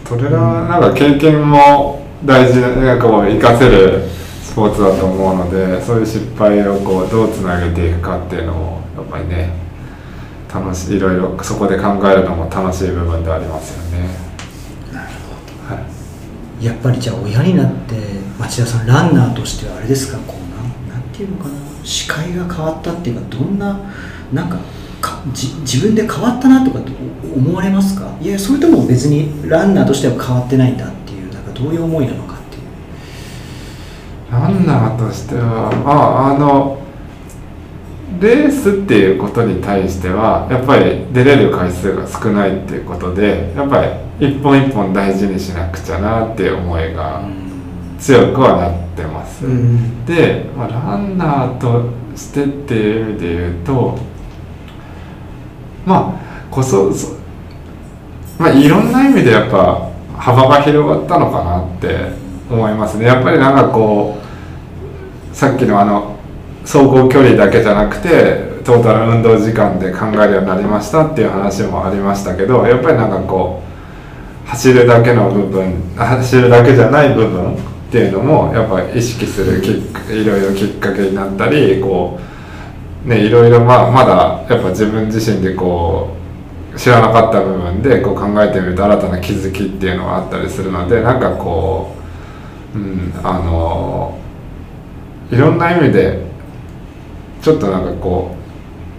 トレランはなんか経験も大事ななんかこう活かせるスポーツだと思うのでそういう失敗をこうどうつなげていくかっていうのもやっぱりね楽しいいろいろそこで考えるのも楽しい部分でありますよね。はいやっぱりじゃあ親になって町田さんランナーとしてはあれですかていうのかな？視界が変わったっていうかどんななんかかじ自分で変わったなとか思われますか？いやそれとも別にランナーとしては変わってないんだっていうなんかどういう思いなのかっていう。ランナーとしてはまああのレースっていうことに対してはやっぱり出れる回数が少ないっていうことでやっぱり一本一本大事にしなくちゃなっていう思いが強くはなってます。うんで、まあ、ランナーとしてっていう意味で言うとまあこそそまあいろんな意味でやっぱ幅が広がったのかなって思いますねやっぱりなんかこうさっきのあの総合距離だけじゃなくてトータル運動時間で考えるようになりましたっていう話もありましたけどやっぱりなんかこう走るだけの部分走るだけじゃない部分っていうのもやっぱ意識するきっかいろいろきっかけになったりこうねいろいろまあまだやっぱ自分自身でこう知らなかった部分でこう考えてみると新たな気づきっていうのがあったりするのでなんかこう、うん、あのいろんな意味でちょっとなんかこ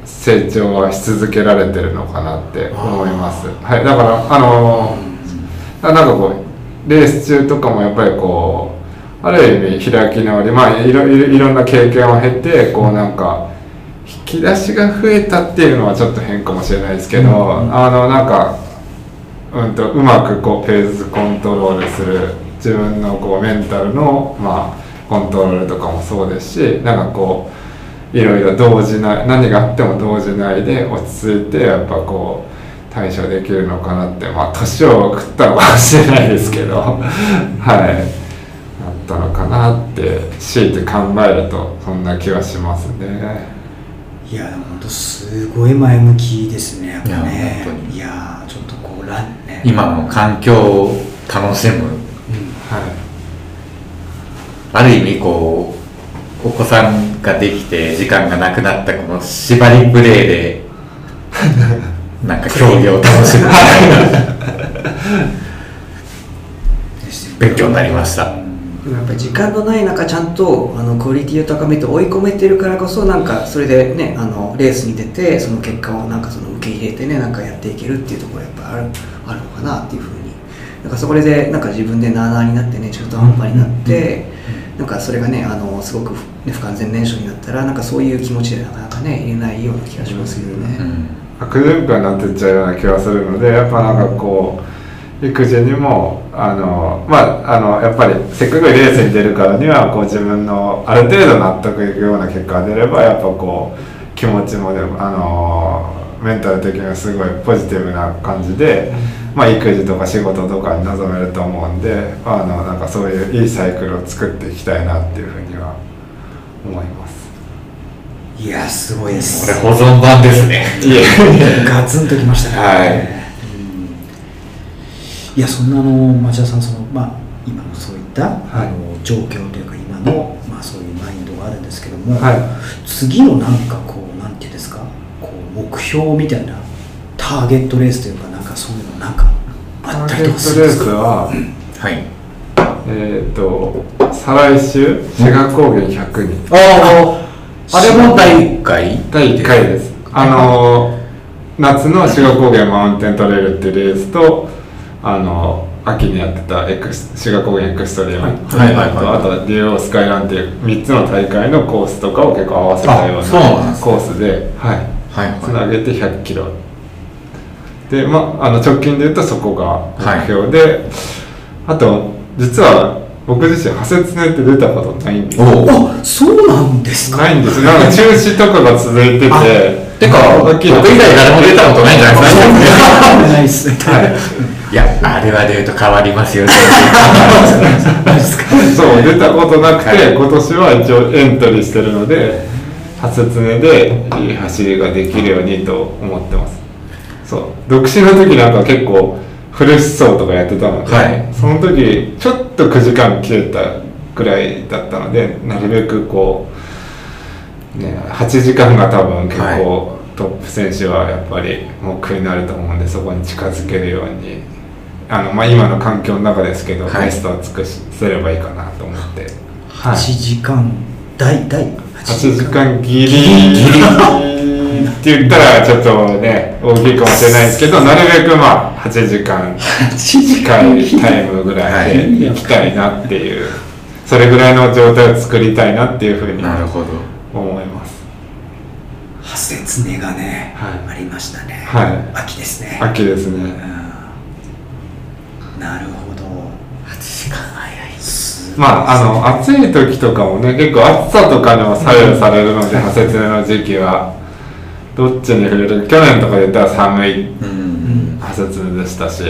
う成長はし続けられてるのかなって思います。はい、だからあのなんかこうレース中とかもやっぱりこうある意味開き直りまあいろいろいろんな経験を経てこうなんか引き出しが増えたっていうのはちょっと変かもしれないですけど、あのなんか、うん、とうまくこうペースコントロールする自分のこうメンタルの、まあ、コントロールとかもそうですしなんかこういろいろ動じない何があっても動じないで落ち着いてやっぱこう対処できるのかなってまあ年を食ったのかもしれないですけど。はい。なっったのかなって強いて考えるとそんな気はしますね。いやでも本当すごい前向きですねやっぱね。いや本当に。いやちょっとこうランね。今の環境を楽しむ。うんはある意味こうお子さんができて時間がなくなったこの縛りプレイでなんか競技を楽しむみたいな。勉強になりましたでもやっぱり時間のない中ちゃんとあのクオリティを高めて追い込めてるからこそなんかそれでねあのレースに出てその結果をなんかその受け入れてねなんかやっていけるっていうところやっぱあるあるのかなっていうふうに。なんかそこでなんか自分でなあなあになってね中途半端になって、なんかそれがねあのすごく、ね、不完全燃焼になったらなんかそういう気持ちでなかなかね言えないような気がしますけどね。うん悪循環になってっちゃうような気がするのでやっぱなんかこう育児にもあのまああのやっぱりせっかくレースに出るからにはこう自分のある程度納得いくような結果が出ればやっぱこう気持ちもでもあのメンタル的にはすごいポジティブな感じで、まあ、育児とか仕事とかに臨めると思うんであのなんかそういういいサイクルを作っていきたいなっていうふうには思います。いやすごいですこれ保存版ですねガツンときましたね。はいうんいやそんなあの町田さんそのまあ今のそういった、あの状況というか今のまあそういうマインドがあるんですけども、はい。次のなんかこうなんていうんですかこう目標みたいなターゲットレースというかなんかそういうのなんかあったりとかするんですか？スははい。えっ、と再来週志賀高原100人。ああれも第1回？第1回。です。あの夏の志賀高原マウンテントレイルっていうレースとあの秋にやってたエクス志賀高原エクストリーム、はい。はいはあとはデュオスカイランっていう3つの大会のコースとかを結構合わせたようなコースではい。はいつなげて100キロ。で、まあ、あの直近で言うとそこが目標で、あと実は僕自身派切ねって出たことないんですあそうなんですか？ないんですよ。なんか中止とかが続いてててか僕以外誰も出たことないんじゃないですか？ないっすね。はいいやあれは出ると変わりますよ そう出たことなくて、はい。今年は一応エントリーしてるので初常でいい走りができるようにと思ってます。そう。独身の時なんか結構フレッシュ走とかやってたので、はい。その時ちょっと9時間切れたぐらいだったのでなるべくこう、ね、8時間が多分結構、トップ選手はやっぱり目標になると思うんでそこに近づけるようにあの、まあ、今の環境の中ですけど、はい。ベストを尽くせればいいかなと思って、は8い、時間大大8時間ギリ。ギリ。って言ったらちょっとね大きいかもしれないですけどなるべくまあ8時間近いタイムぐらいで行きたいなっていうそれぐらいの状態を作りたいなっていうふうになるほど。思います。派切ねがね、はい。ありましたね。はい。秋ですね。秋ですね。うんなるほど。8時間早い。すまああの暑い時とかもね結構暑さとかにも左右されるので派切ねの時期は。どっちに触れる？去年とかで言ったら寒い。うん。派切ねでしたし、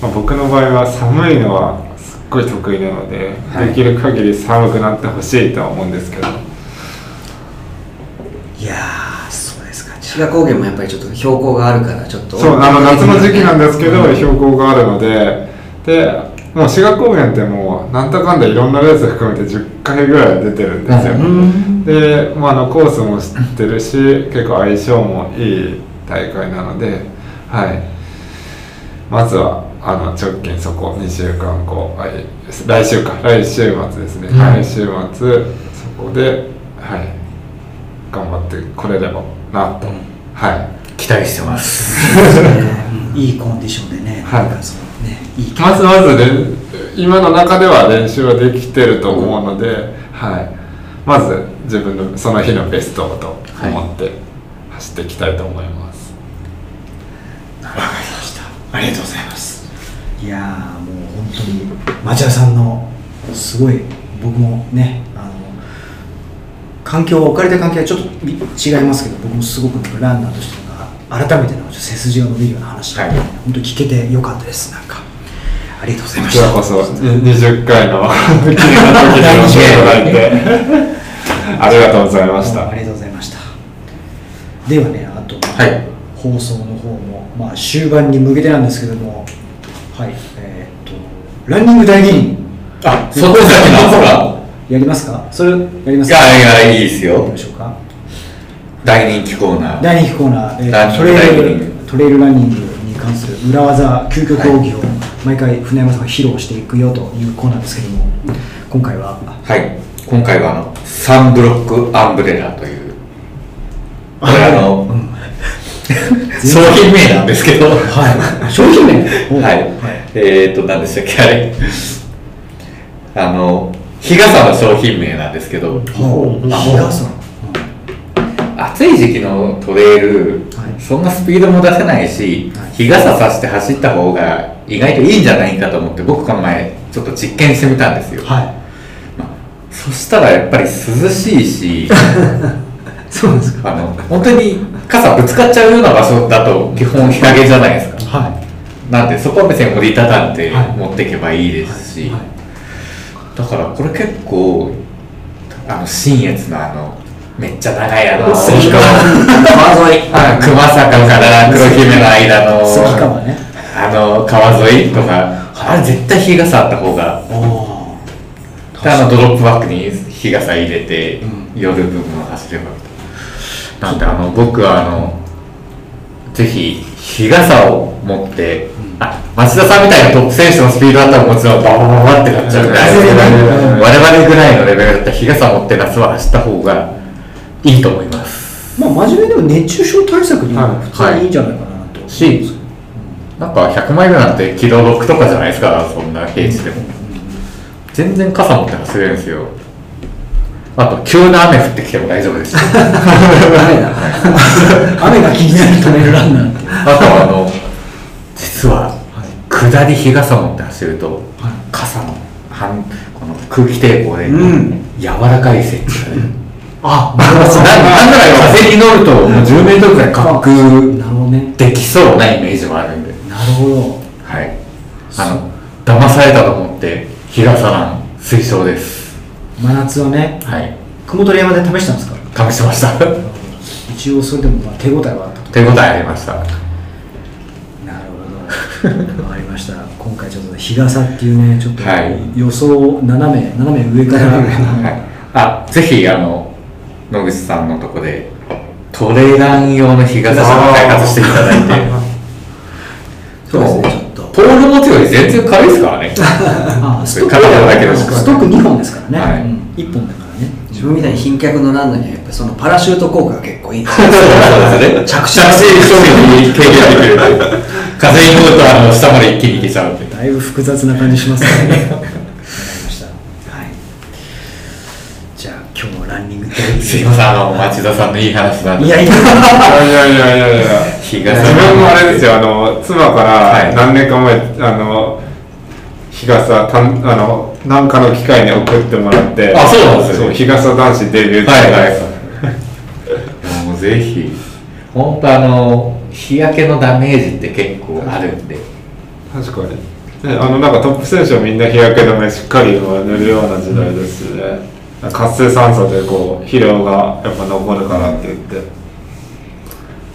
まあ、僕の場合は寒いのはすっごい得意なので、はい。できる限り寒くなってほしいとは思うんですけど。いや。志賀高原もやっぱりちょっと標高があるからちょっとそうあの夏の時期なんですけど、うん。標高があるので。でもう志賀高原ってもうなんだかんだいろんなレース含めて10回ぐらい出てるんですよ、うん。で、まあ、あのコースも知ってるし結構相性もいい大会なので、はい、まずはあの直近そこ2週間後はい。来週か。来週末ですね、うん。来週末そこで、はい、頑張ってこれればなと、はい、期待してます。う んいいコンディションでね、はい。ね、いいまずまず練今の中では練習はできてると思うので、はい、まず自分のその日のベストをと思って走っていきたいと思います。わかりました。ありがとうございます。いやーもう本当に町田さんのすごい僕もね環境置かれた環境はちょっと違いますけど僕もすごくランナーとして改めてなんかちょっと背筋が伸びるような話で、はい。本当に聞けてよかったです。なんかありがとうございましたこちらこそ20回の ありがとうございました。ありがとうございました。ではねあと、はい。放送の方も、まあ、終盤に向けてなんですけどもはいえーっとランニング大芸人あそこだけなんですか やりますか？それやりますいかやいやいいですよ。ましょうか。大人気コーナー。大人気コーナー、えートレイル人トレイルランニングに関する裏技究極奥義を毎回船山さんが披露していくよというコーナーですけども今回は？はい。今回はあのサンブロックアンブレラというこれあの、商品名なんですけど。はい。商品名？おはい、えー、と、何でしたっけ、あれ。あの、日傘の商品名なんですけど、暑い時期のトレイル、はい。そんなスピードも出せないし、はい。日傘さして走った方が意外といいんじゃないかと思って、僕この前、ちょっと実験してみたんですよ。はい。そしたらやっぱり涼しいし、そうですか。あの、本当に傘ぶつかっちゃうような場所だと基本日陰じゃないですか。はい。なんでそこは別に折りたたんではい。持っていけばいいですし、はいだからこれ結構あの新越のあのめっちゃ長いあの関川。川沿い。あ熊坂から黒姫の間の関川ね。あの川沿いとかあれ絶対日傘あった方があのドロップバッグに日傘入れて、夜部分を走ればな。んであの僕はあのぜひ日傘を持って、あ町田さんみたいなトップ選手のスピードだったらもちろんバババババってなっちゃうんですけど、うん我々ぐらいのレベルだったら日傘持って夏は走った方がいいと思います。まあ真面目でも熱中症対策にははい普通にいいんじゃないかなと、しなんか100マイルなんてキロ6とかじゃないですかそんな平地でも、全然傘持って走れるんですよ。あと急な雨降ってきても大丈夫です。雨が気になるトレイルランナー。あとあの実は下り日傘持って走ると、傘の反この空気抵抗で、うん。柔らかい設置がね、あ ななんなら風に乗るともう10メートルぐらい滑空できそうなイメージもあるんで。なるほど。はい。あの騙されたと思って日傘なん推奨です。真夏はねはい。雲取山で試したんですか？試しました。一応それでもまあ手応えはあったと。手応えありましたわかりました。今回ちょっと日傘っていうねちょっとはい。予想斜め斜め上から、はい、あぜひあの野口さんのとこでトレラン用の日傘を開発していただいて。そうですねちょっと。ポール持つより全然軽いですからね。あストックストック2本ですからね、はい。うん。1本自分みたいに賓客のランナーにはやっぱりそのパラシュート効果が結構いい。ですねそうですね。着地処理に軽減できる。風に乗るとあの下まで一気にいけちゃうんでだいぶ複雑な感じしますね。わかりました。はい。じゃあ今日もランニング大すいませんあの町田さんのいい話なんで。いやいやいやいやいやいや。自分もあれですよあの妻かはい。ら何年か前、あの日傘たんあの何かの機会に送ってもらってあそうなんですよそう日傘男子デビューはいはい。もうぜひ。本当あの日焼けのダメージって結構あるんで。確かに。ねあのなんかトップ選手はみんな日焼け止めしっかり塗るような時代ですしね、活性酸素でこう肥料がやっぱ残るからって言って。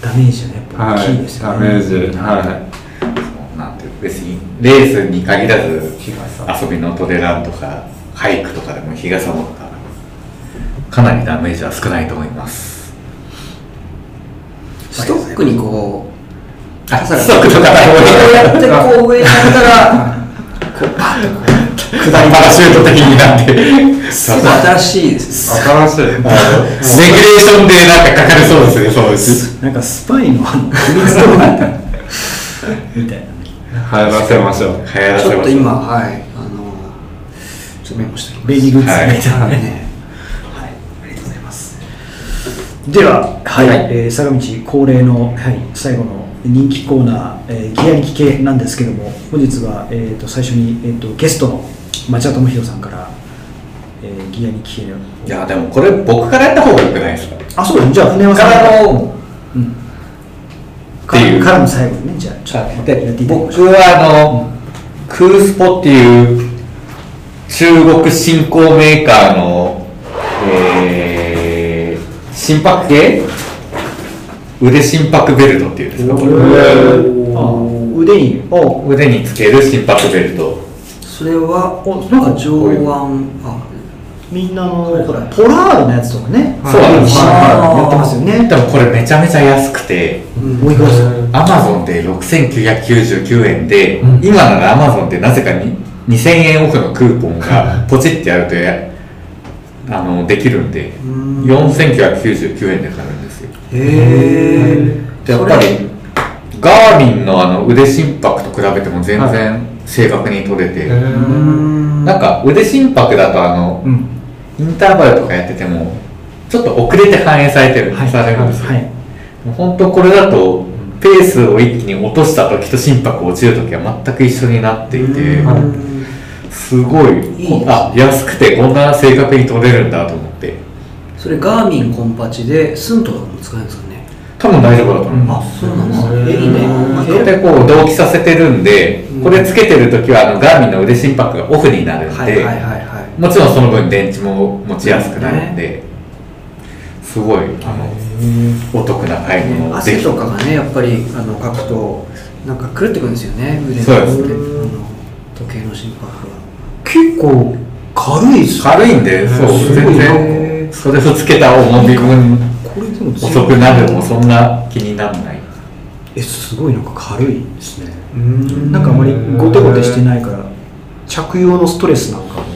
ダメージはねやっぱはい。大きいですよね、ダメージ。はい。そうなんていう別にレースに限らず遊びのトレランとかハイクとかでも日傘持ったらかなりダメージは少ないと思います。ストックにこうあ傘がストックとかこうやってこう上に上げたらこうパッとこうパラシュート的になって新しいですね新しいレギュレーションでなんかかかりそうですねそうですなんかスパイのあの秘密道具みたいな流行らせましょう。流行らせましょう。ちょっと今はいあのちょっとメモしておきます。ベビーグッズみたい。なね、ははいい、ありがとうござい。ます。では、はい、えー相模地恒例の、はい、最後の人気コーナー、えーギアに聞けなんですけども、本日は、えー、と最初に、えー、とゲストの町田智弘さんから、えーギアに聞けの。いやでもこれ僕からやった方がよくないですか？あ、そうだね、じゃあ、船山さんから。のうん。っていう。からの最後にね、じゃあ、ちょっと僕はあの、クースポっていう中国新興メーカーの、えー、心拍計腕心拍ベルトっていうんですか？これあ腕にあ腕につける心拍ベルト。それはおなんか上腕あみんなのほらポラールのやつとかね。そうなんです心拍やってますよね。でもこれめちゃめちゃ安くておいくらですかアマゾンで6999円で、うん。今ならアマゾンでなぜかに2000円オフのクーポンがポチってやるとやあのできるんでん。4999円で買うんですよ。へえでやっぱりガーミンのあの腕心拍と比べても全然正確に取れて、なんか腕心拍だとあの、うんインターバルとかやっててもちょっと遅れて反映されてる、はい。されるんですよ、はい。もう本当これだとペースを一気に落とした時と心拍落ちる時は全く一緒になっていてすごいいいですね。あ安くてこんな正確に取れるんだと思って。それガーミンコンパチでスントとかも使えるんですかね？多分大丈夫だと思いまあそうなんですね。えいいね。す、それでこう同期させてるんで、うん。これつけてる時はあのガーミンの腕心拍がオフになるんで、はいはいはいはいもちろんその分電池も持ちやすくなるんで、すごいあのお得な買い物汗とかがねやっぱりあのかくとなんか狂ってくるんですよね腕のそうですね。あの時計の心拍が。結構軽いっすね。軽いんで、そう全然それをつけた重み分これでも遅くなるもそんな気にならない。えすごいなんか軽いですね。うん。なんかあまりゴテゴテしてないから着用のストレスなんかも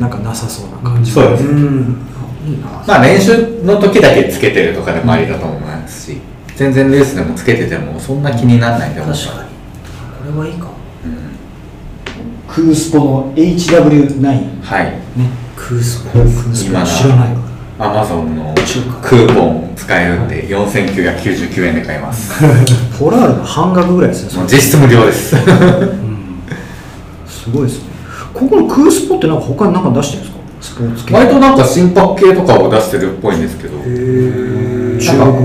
なんかなさそうな感じ。そうですうん。あいいなまあ練習の時だけつけてるとかでもありだと思いますし全然レースでもつけててもそんな気にならないと思う確かにこれはいいかもクースポの HW9 ねはい。クースポ。クースポ知らないわアマゾンのクーポン使えるんで4999円で買います。ポラールの半額ぐらいですね実質無料です。すごいですねここのクースポってなんか他に何か出してるんですか？スポーツ系。割となんか心拍計とかを出してるっぽいんですけど。中国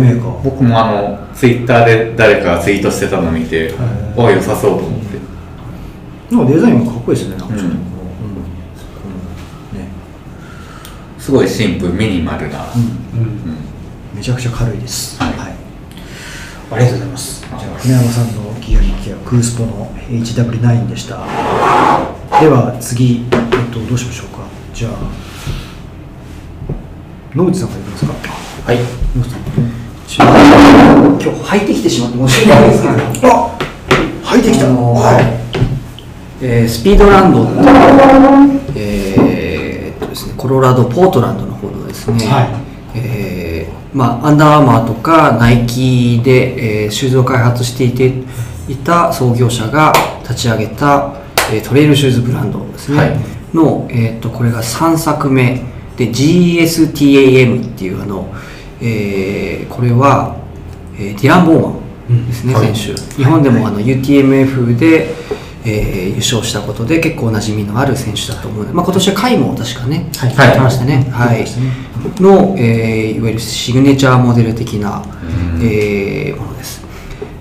メーカー。僕もあのツイッターで誰かがツイートしてたのを見てはあ良さそうと思って。なんかデザインがかっこいいですねなんか。ちょっとうん。うん。ね。すごいシンプルミニマルな、めちゃくちゃ軽いです。はい。ありがとうございます。じゃあ船山さんのギア日記はクースポの HW9 でしたでは次、えっと、どうしましょうか。じゃあ野口さんからいきますか。はい。野口さん。今日履いてきてしまって申し訳ないですけど。あ履いてきた。あのーはい。えースピードランドってえーっとですね、コロラド・ポートランドの方のですね、はい。えーまあ、アンダーアーマーとかナイキで、えーシューズを開発していていた創業者が立ち上げた、えートレイルシューズブランドですね、はい。の、えーっとこれが3作目。で GSTAM っていうあの、えーこれは、えーディラン・ボーマンですね、はい選手。日本でもあの UTMF で、えー優勝したことで結構馴染みのある選手だと思うので、まあ、今年は甲斐も確かね、はい。やってましたね、はい。やってましたねの、えーいわゆるシグネチャーモデル的な、えーものです。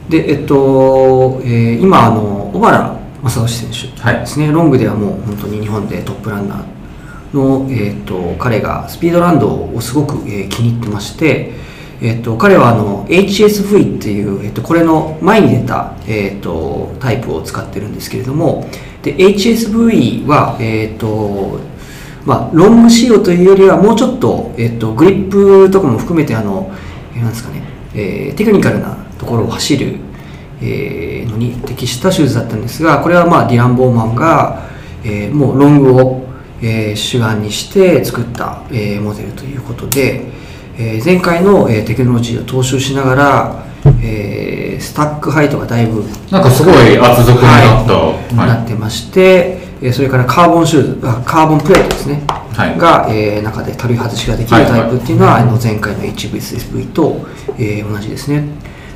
でえっと、えー今あの小原正義選手ですね、ロングではもう本当に日本でトップランナーの、えー、と彼がスピードランドをすごく、えー気に入ってまして、えー、と彼はあの HSV っていう、えー、とこれの前に出た、えー、とタイプを使ってるんですけれどもで HSV は、えーとまあ、ロング仕様というよりはもうちょっと,、えー、とグリップとかも含めてあの、えーなんですかねえーテクニカルなところを走る、えーのに適したシューズだったんですがこれはまあディラン・ボーマンが、えーもうロングを、えー主眼にして作った、えーモデルということで、えー前回の、えーテクノロジーを踏襲しながら、えースタックハイトがだいぶなんかすごい厚底になった、はいはい。なってまして、えーそれからカーボンシューズあカーボンプレートですね、はい。が、えー中で取り外しができるタイプっていうのは、あの前回の HVSV と、えー同じですね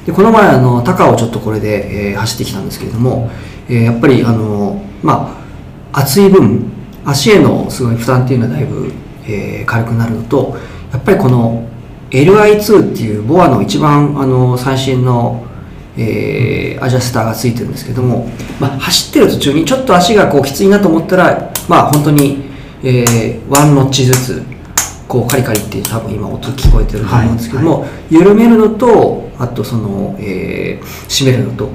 でこの前あの高をちょっとこれで、えー走ってきたんですけれども、えーやっぱりあのまあ厚い分足へのすごい負担っていうのはだいぶ、えー軽くなるのとやっぱりこの LI2 っていうボアの一番あの最新の、えーアジャスターがついてるんですけども、まあ、走ってる途中にちょっと足がこうきついなと思ったらまあ本当に、えーワンノッチずつこうカリカリって多分今音聞こえてると思うんですけども、緩めるのとあとその、えー締めるのと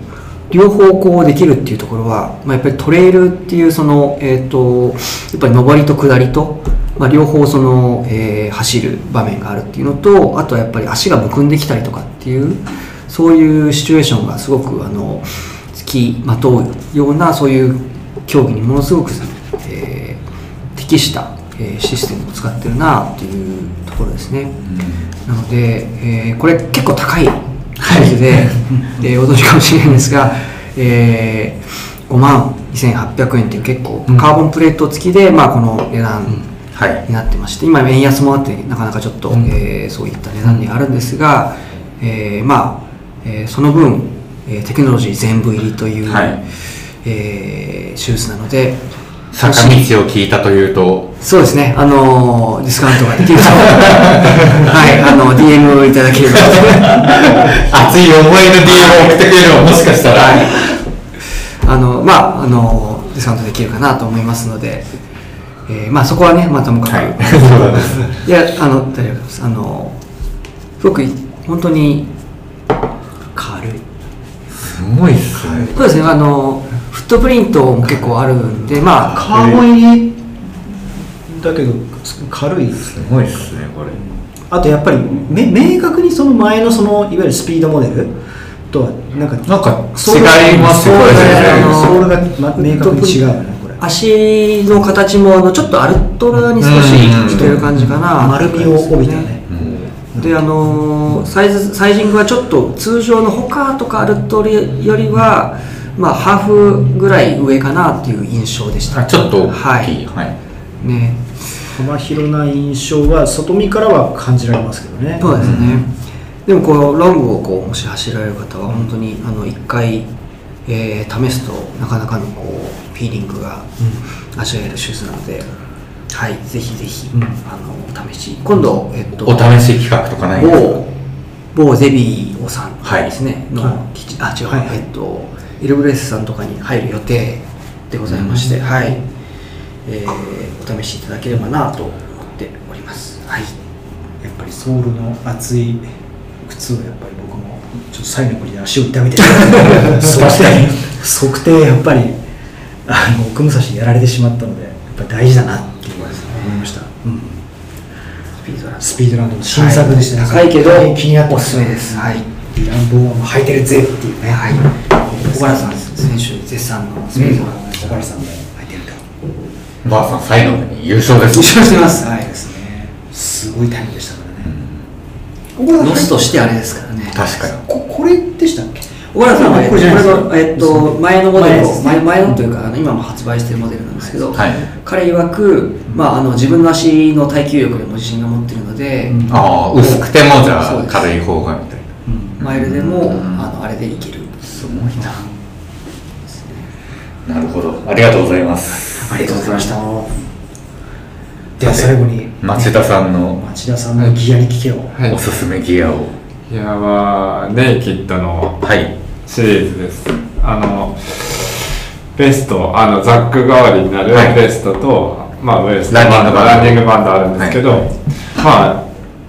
両方こうできるっていうところは、まあ、やっぱりトレイルっていうその、えー、とやっぱり上りと下りと、まあ、両方その、えー走る場面があるっていうのとあとはやっぱり足がむくんできたりとかっていうそういうシチュエーションがすごくあのつきまとうようなそういう競技にものすごく、えー適した、えーシステムを使ってるなっていうところですね。なので、えーこれ結構高いサイズで、えーお驚きかもしれないんですが、えー5万2800円っていう結構カーボンプレート付きで、まあ、この値段はい。になってまして今円安もあってなかなかちょっと、えーそういった値段にあるんですが、えーまあ、えーその分、えーテクノロジー全部入りという、はい。えーシューズなので坂道を聞いたというと。そうですね、あのーディスカウントができると。はい、あの DM をいただければ。熱い思いの DM を送ってくれるの。ももしかしたら、あのまああのディスカウントできるかなと思いますので、えーまあそこはねまあともかく、はい。いやあの大丈夫です。あのすごく本当に軽い。すごいっすね。そうですね。あのフットプリントも結構あるんでまあカーボン入りだけど軽い。ですねすごいっすねこれ。あとやっぱりめ明確にその前のそのいわゆるスピードモデルとはなんかなんか違いますよね。そうだねあのソールが、ま、明確に違うよねこれ。足の形もあのちょっとアルトラに少ししてる感じかな。丸みを帯びたね。であのーサイズサイジングはちょっと通常のホカーとかアルトラよりはまあハーフぐらい上かなっていう印象でした。あちょっと大きい。ははい。いね。幅広な印象は外見からは感じられますけどね。そうですね、でもこうロングをこうもし走られる方は本当にあの1回、えー試すとなかなかのこうフィーリングが味わえるシューズなので、はい。ぜひぜひ、うん。あの試し。今度えっとお試し企画とかないんですか？某某ゼビーオさんはいですね、のはい。基地あ違う、はいはい。えっとエルブレスさんとかに入る予定でございまして、はい、えーお試しいただければなと思っております。はい。やっぱりソールの厚い靴をやっぱり僕もちょっとサイの国で足を痛めて測定 測定やっぱりあの奥武蔵にやられてしまったのでやっぱり大事だなっていう思いました、うん、スピードランドスピードランドの新作でしたね、はい。高いけど気になっておすすめです。はい。ランボーはもう履いてるぜっていうね。はい小原さん選手絶賛のスピードランド小原さんも履いてるとばあさん。最後に優勝です優勝してますはい。ですねすごいタイムでした。からね、小原さん。ロスとしてあれですからね確かに。ここれでしたっけ？小原さんは、えっと、これの、えっと、前のモデルを、前前前のというか、あの今も発売しているモデルなんですけど、はい。彼曰く、まあ、あの自分の足の耐久力でも自信が持っているので、うん。ああ薄くてもじゃあ軽い方がみたいな。マイルでも、うん。あのあれでいける。すごいな。なるほど。ありがとうございます。ありがとうございました。では最後に町田さんの町田さんのギアに聞けよ、はい。おすすめギアを。いやはネイキッドのはい。シリーズです。あのベストあのザック代わりになるはい。ベストと、まあウエストランニングバンド。ランニングバンドあるんですけど、はい。まあ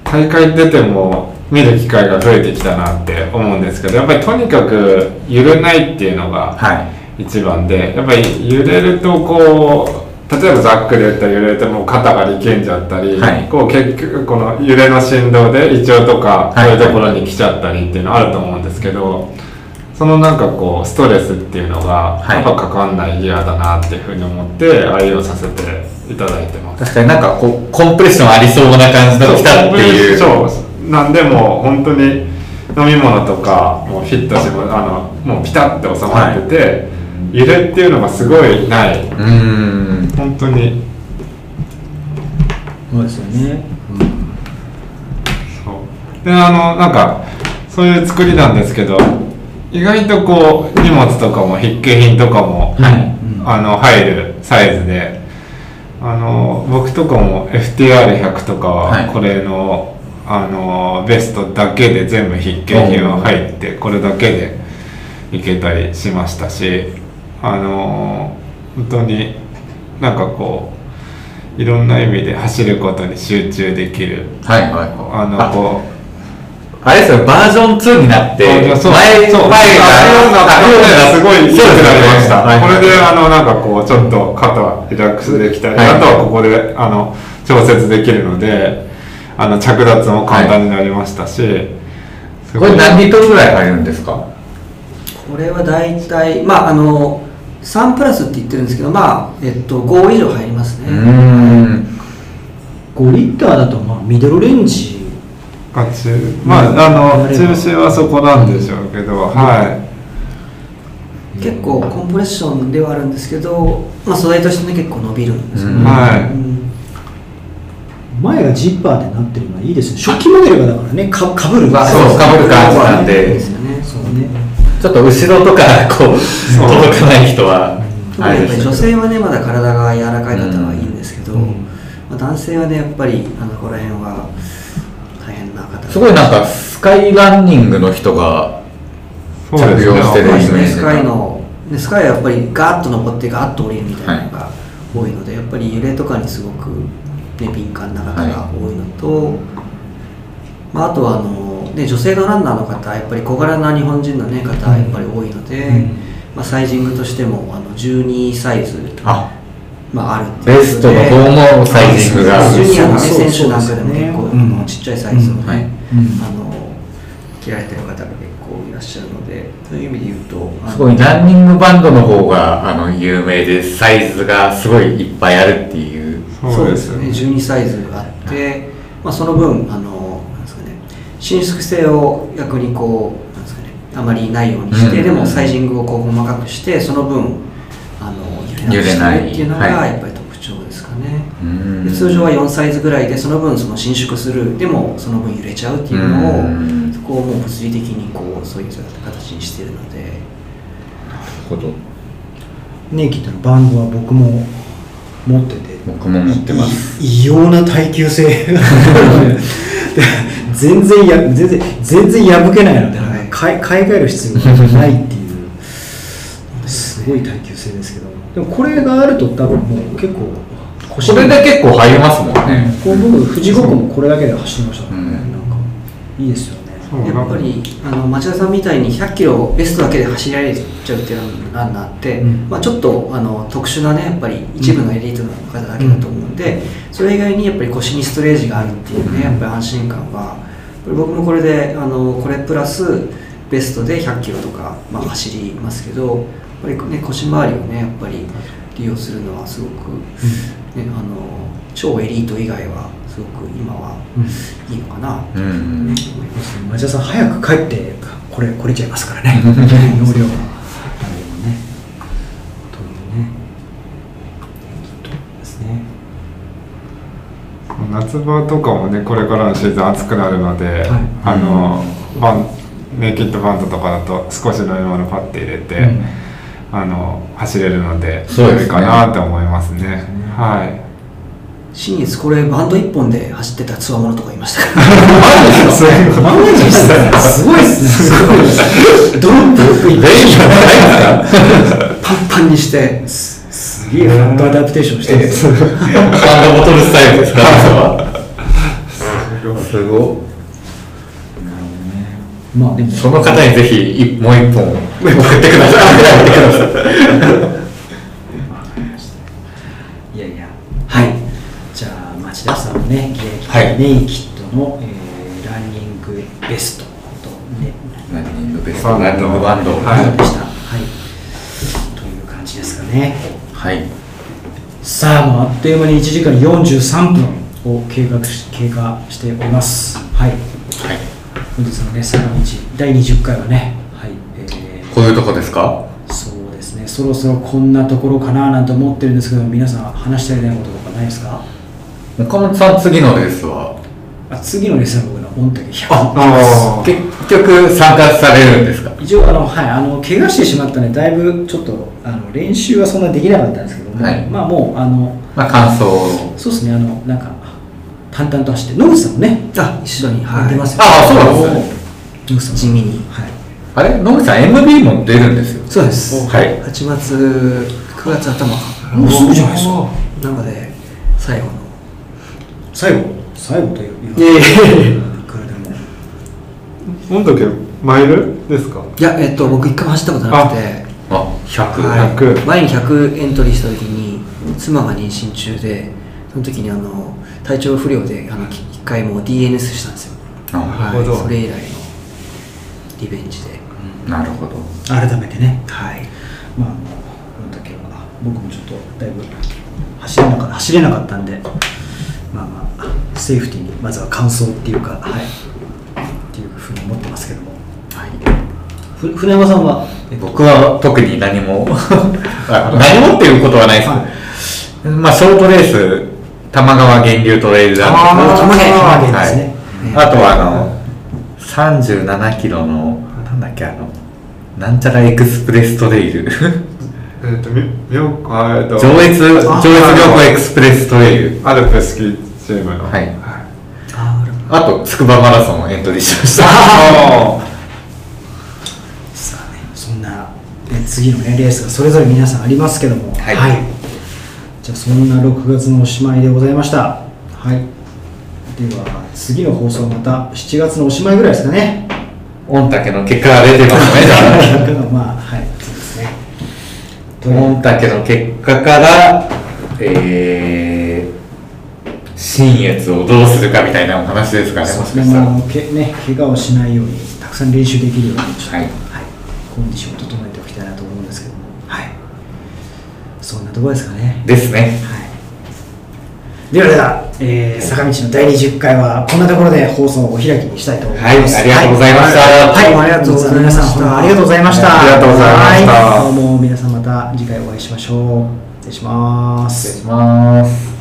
大会出ても見る機会が増えてきたなって思うんですけどやっぱりとにかく揺れないっていうのがはい。一番でやっぱり揺れるとこう例えばざっくり言ったら揺れても肩が力んじゃったり、はい。こう結局この揺れの振動で胃腸とかはい。そういうところに来ちゃったりっていうのあると思うんですけど、そのなんかこうストレスっていうのがはい。やっぱかかんないギアだなっていうふうに思って愛用させていただいてます。確かになんかこうコンプレッションありそうな感じの来たっていう。そうなんでもう本当に飲み物とかもうフィットしもあのもうピタッて収まってて、揺れっていうのがすごいない。うーん。本当に。そうですよね、そう。であのなんかそういう作りなんですけど意外とこう荷物とかも筆記品とかも、はい。あの入るサイズであの僕とかも FTR100 とかははい。これの、あのベストだけで全部筆記品は入ってこれだけで行けたりしましたしあの本当になんかこういろんな意味で走ることに集中できる。はいはいはい。あのこうあれですよ、バージョン2になって、前、そう前そうが、あすごい良くなりました、はいこれであのなんかこうちょっと肩リラックスできたり、はい。あとはここであの調節できるのであの着脱も簡単になりましたし、すごいこれ何リットルぐらい入るんですか？これは大体まああの3プラスって言ってるんですけどまあえっと5以上入りますね、うーん。5リッターだとまあミドルレンジ。あ中まああの中心はそこなんでしょうけど、は結構コンプレッションではあるんですけど、まあ、素材としてね結構伸びるんですよい、ね、はい。うん前がジッパーでなってるのはいいですね。初期モデルがだからねかかぶる。まあそうかぶる感じなんで。ちょっと後ろとか、こう、届かない人は、特にやっぱり女性はねまだ体が柔らかい方はいいんですけど、うん。まあ、男性はねやっぱりあのここら辺は大変な方。がすごいなんか、スカイランニングの人が、着用してるそうですね、イメージスカイの、ね、スカイはやっぱりガーッと登ってガーッと降りるみたいなのが多いので、やっぱり揺れとかにすごく、ね、敏感な方が多いのと、まあ、あとはあの、ね、女性のランナーの方やっぱり小柄な日本人の、ね、方やっぱり多いので、うん。まあ、サイジングとしてもあの12サイズあ、まあ、あるっていうベストの方のサイジングがジュニアの、ね、選手なんかでも結構、ちっちゃいサイズのね、はい。うん。あの着られてる方が結構いらっしゃるのでそういう意味で言うとすごいランニングバンドの方が、あの、有名で、サイズがすごいいっぱいあるっていう。そうですね。ね。12サイズがあって、まあ、その分あのなんですかね。伸縮性を逆にこうなんですかね。あまりないようにして、うん。でもサイジングをこう細かくしてその分あの揺れなくしてるっていうのがやっぱり特徴ですかね、うん。で通常は4サイズぐらいでその分その伸縮する。でもその分揺れちゃうっていうのを、うん。そこをもう物理的にこうそういう形にしてるので。ほど。ネイキッドのバンドは僕も持ってて僕も持ってます。い異様な耐久性。が 全然や全然全然破けないので、はい。買い買い替える必要がないっていう。すごい耐久性ですけど。でもこれがあると多分もう結構腰これで結構入りますもんね。こう僕富士五湖もこれだけで走りましたからね、うん。なんかいいですよやっぱりあの町田さんみたいに100キロベストだけで走り上げちゃうっていうランナーって、うん。まあ、ちょっとあの特殊なねやっぱり一部のエリートの方だけだと思うんで、それ以外にやっぱり腰にストレージがあるっていうねやっぱり安心感は。僕もこれであのこれプラスベストで100キロとか、まあ、走りますけどやっぱり、ね、腰回りをねやっぱり利用するのはすごく、ね、あの超エリート以外はすごく今はいいのかな。とうん。思います。町田さん早く帰ってこれ来れちゃいますからね。容量が。あれもね。というねですね。夏場とかもねこれからのシーズン暑くなるので、あのバンネイキッドバンドとかだと少し飲み物パッて入れて、うん。あの走れるので良いかなって思いますね。はい新越これバンド一本で走ってたつわものとかいましたか？マジですごいっすね。すごいですドロップレインじゃないですかパンパンにしてすげえ。フットアダプテーションしてるんですよバンドボトルスタイルですかそれはすごまあでもその方にぜひいもう一本送ってくださいいやいやはいじゃあ町田さんのね現役はいネイキッドの、えーランニングベストとねランニングベスト。ランニングバンドはいでした。はい。という感じですかね。はい。さあもうあっという間に1時間43分を経過し経過しております。はい。はい。本日のね坂道第20回はねはいえーこういうとこですか？そうですね、そろそろこんなところかななんて思ってるんですけど、皆さん話したりないこととかないですか？岡本さん次のレースは？あ次のレッスンは僕の御嶽100あ結局参加されるんですか？一応あの、はい、あの怪我してしまったのでだいぶちょっとあの練習はそんなできなかったんですけども、はい。まあもうあのまあ感想そうですねあのなんか淡々と走って野口さんもねあ一緒にはい出ますよああそうなんですね。野口さんも。地味に。はい。あれ？野口さん MB も出るんですよ。そうです。はい。8月9月頭か。もうすぐじゃないですか。なので最後の最後？最後といういやいやいや。いくらでも。マイルですか？いやえっと僕一回も走ったことなくて。あ100、はい。100前に100エントリーした時に妻が妊娠中でその時にあの体調不良であのき一回もう DNS したんですよ。あなるほど。はいそれ以来のリベンジで。なるほど。改めてね。はい。まあこの時は僕もちょっとだいぶ走れなか走れなかったんでまあまあセーフティーにまずは完走っていうかはい。っていうふうに思ってますけども。はい。ふ船山さんは、えっと僕は特に何も。あ 何もっていうことはないです。けど、まあショートレース玉川源流トレイルランとかあー玉源はい玉源ですね。あとはあの37キロのなんだっけあのなんちゃらエクスプレストレイル。えっとみみえっと上越上越あ良子エクスプレストレイル。アルプスキーチームの。はい。ああと筑波マラソンをエントリーしました。あ さあねそんな、ね、次のねレースがそれぞれ皆さんありますけども。はい。じゃあそんな6月のおしまいでございました。はい。では次の放送また7月のおしまいぐらいですかね。御嶽の結果が出てますね。じゃあまあはいそうですね。御嶽の結果からえー、新越をどうするかみたいなお話ですかねもしかしたら。ですねまあけね怪我をしないようにたくさん練習できるようにちょっとはい。コンディションを整えておきたいなと思うんですけども。はい。そんなところですかね。ですね。はい。ではでは、えー、坂道の第20回はこんなところで放送をお開きにしたいと思います。はいありがとうございました。はい、どうもありがとうございました。皆さん本当にありがとうございました。ありがとうございました。はいどうも皆さんまた次回お会いしましょう。失礼します。失礼します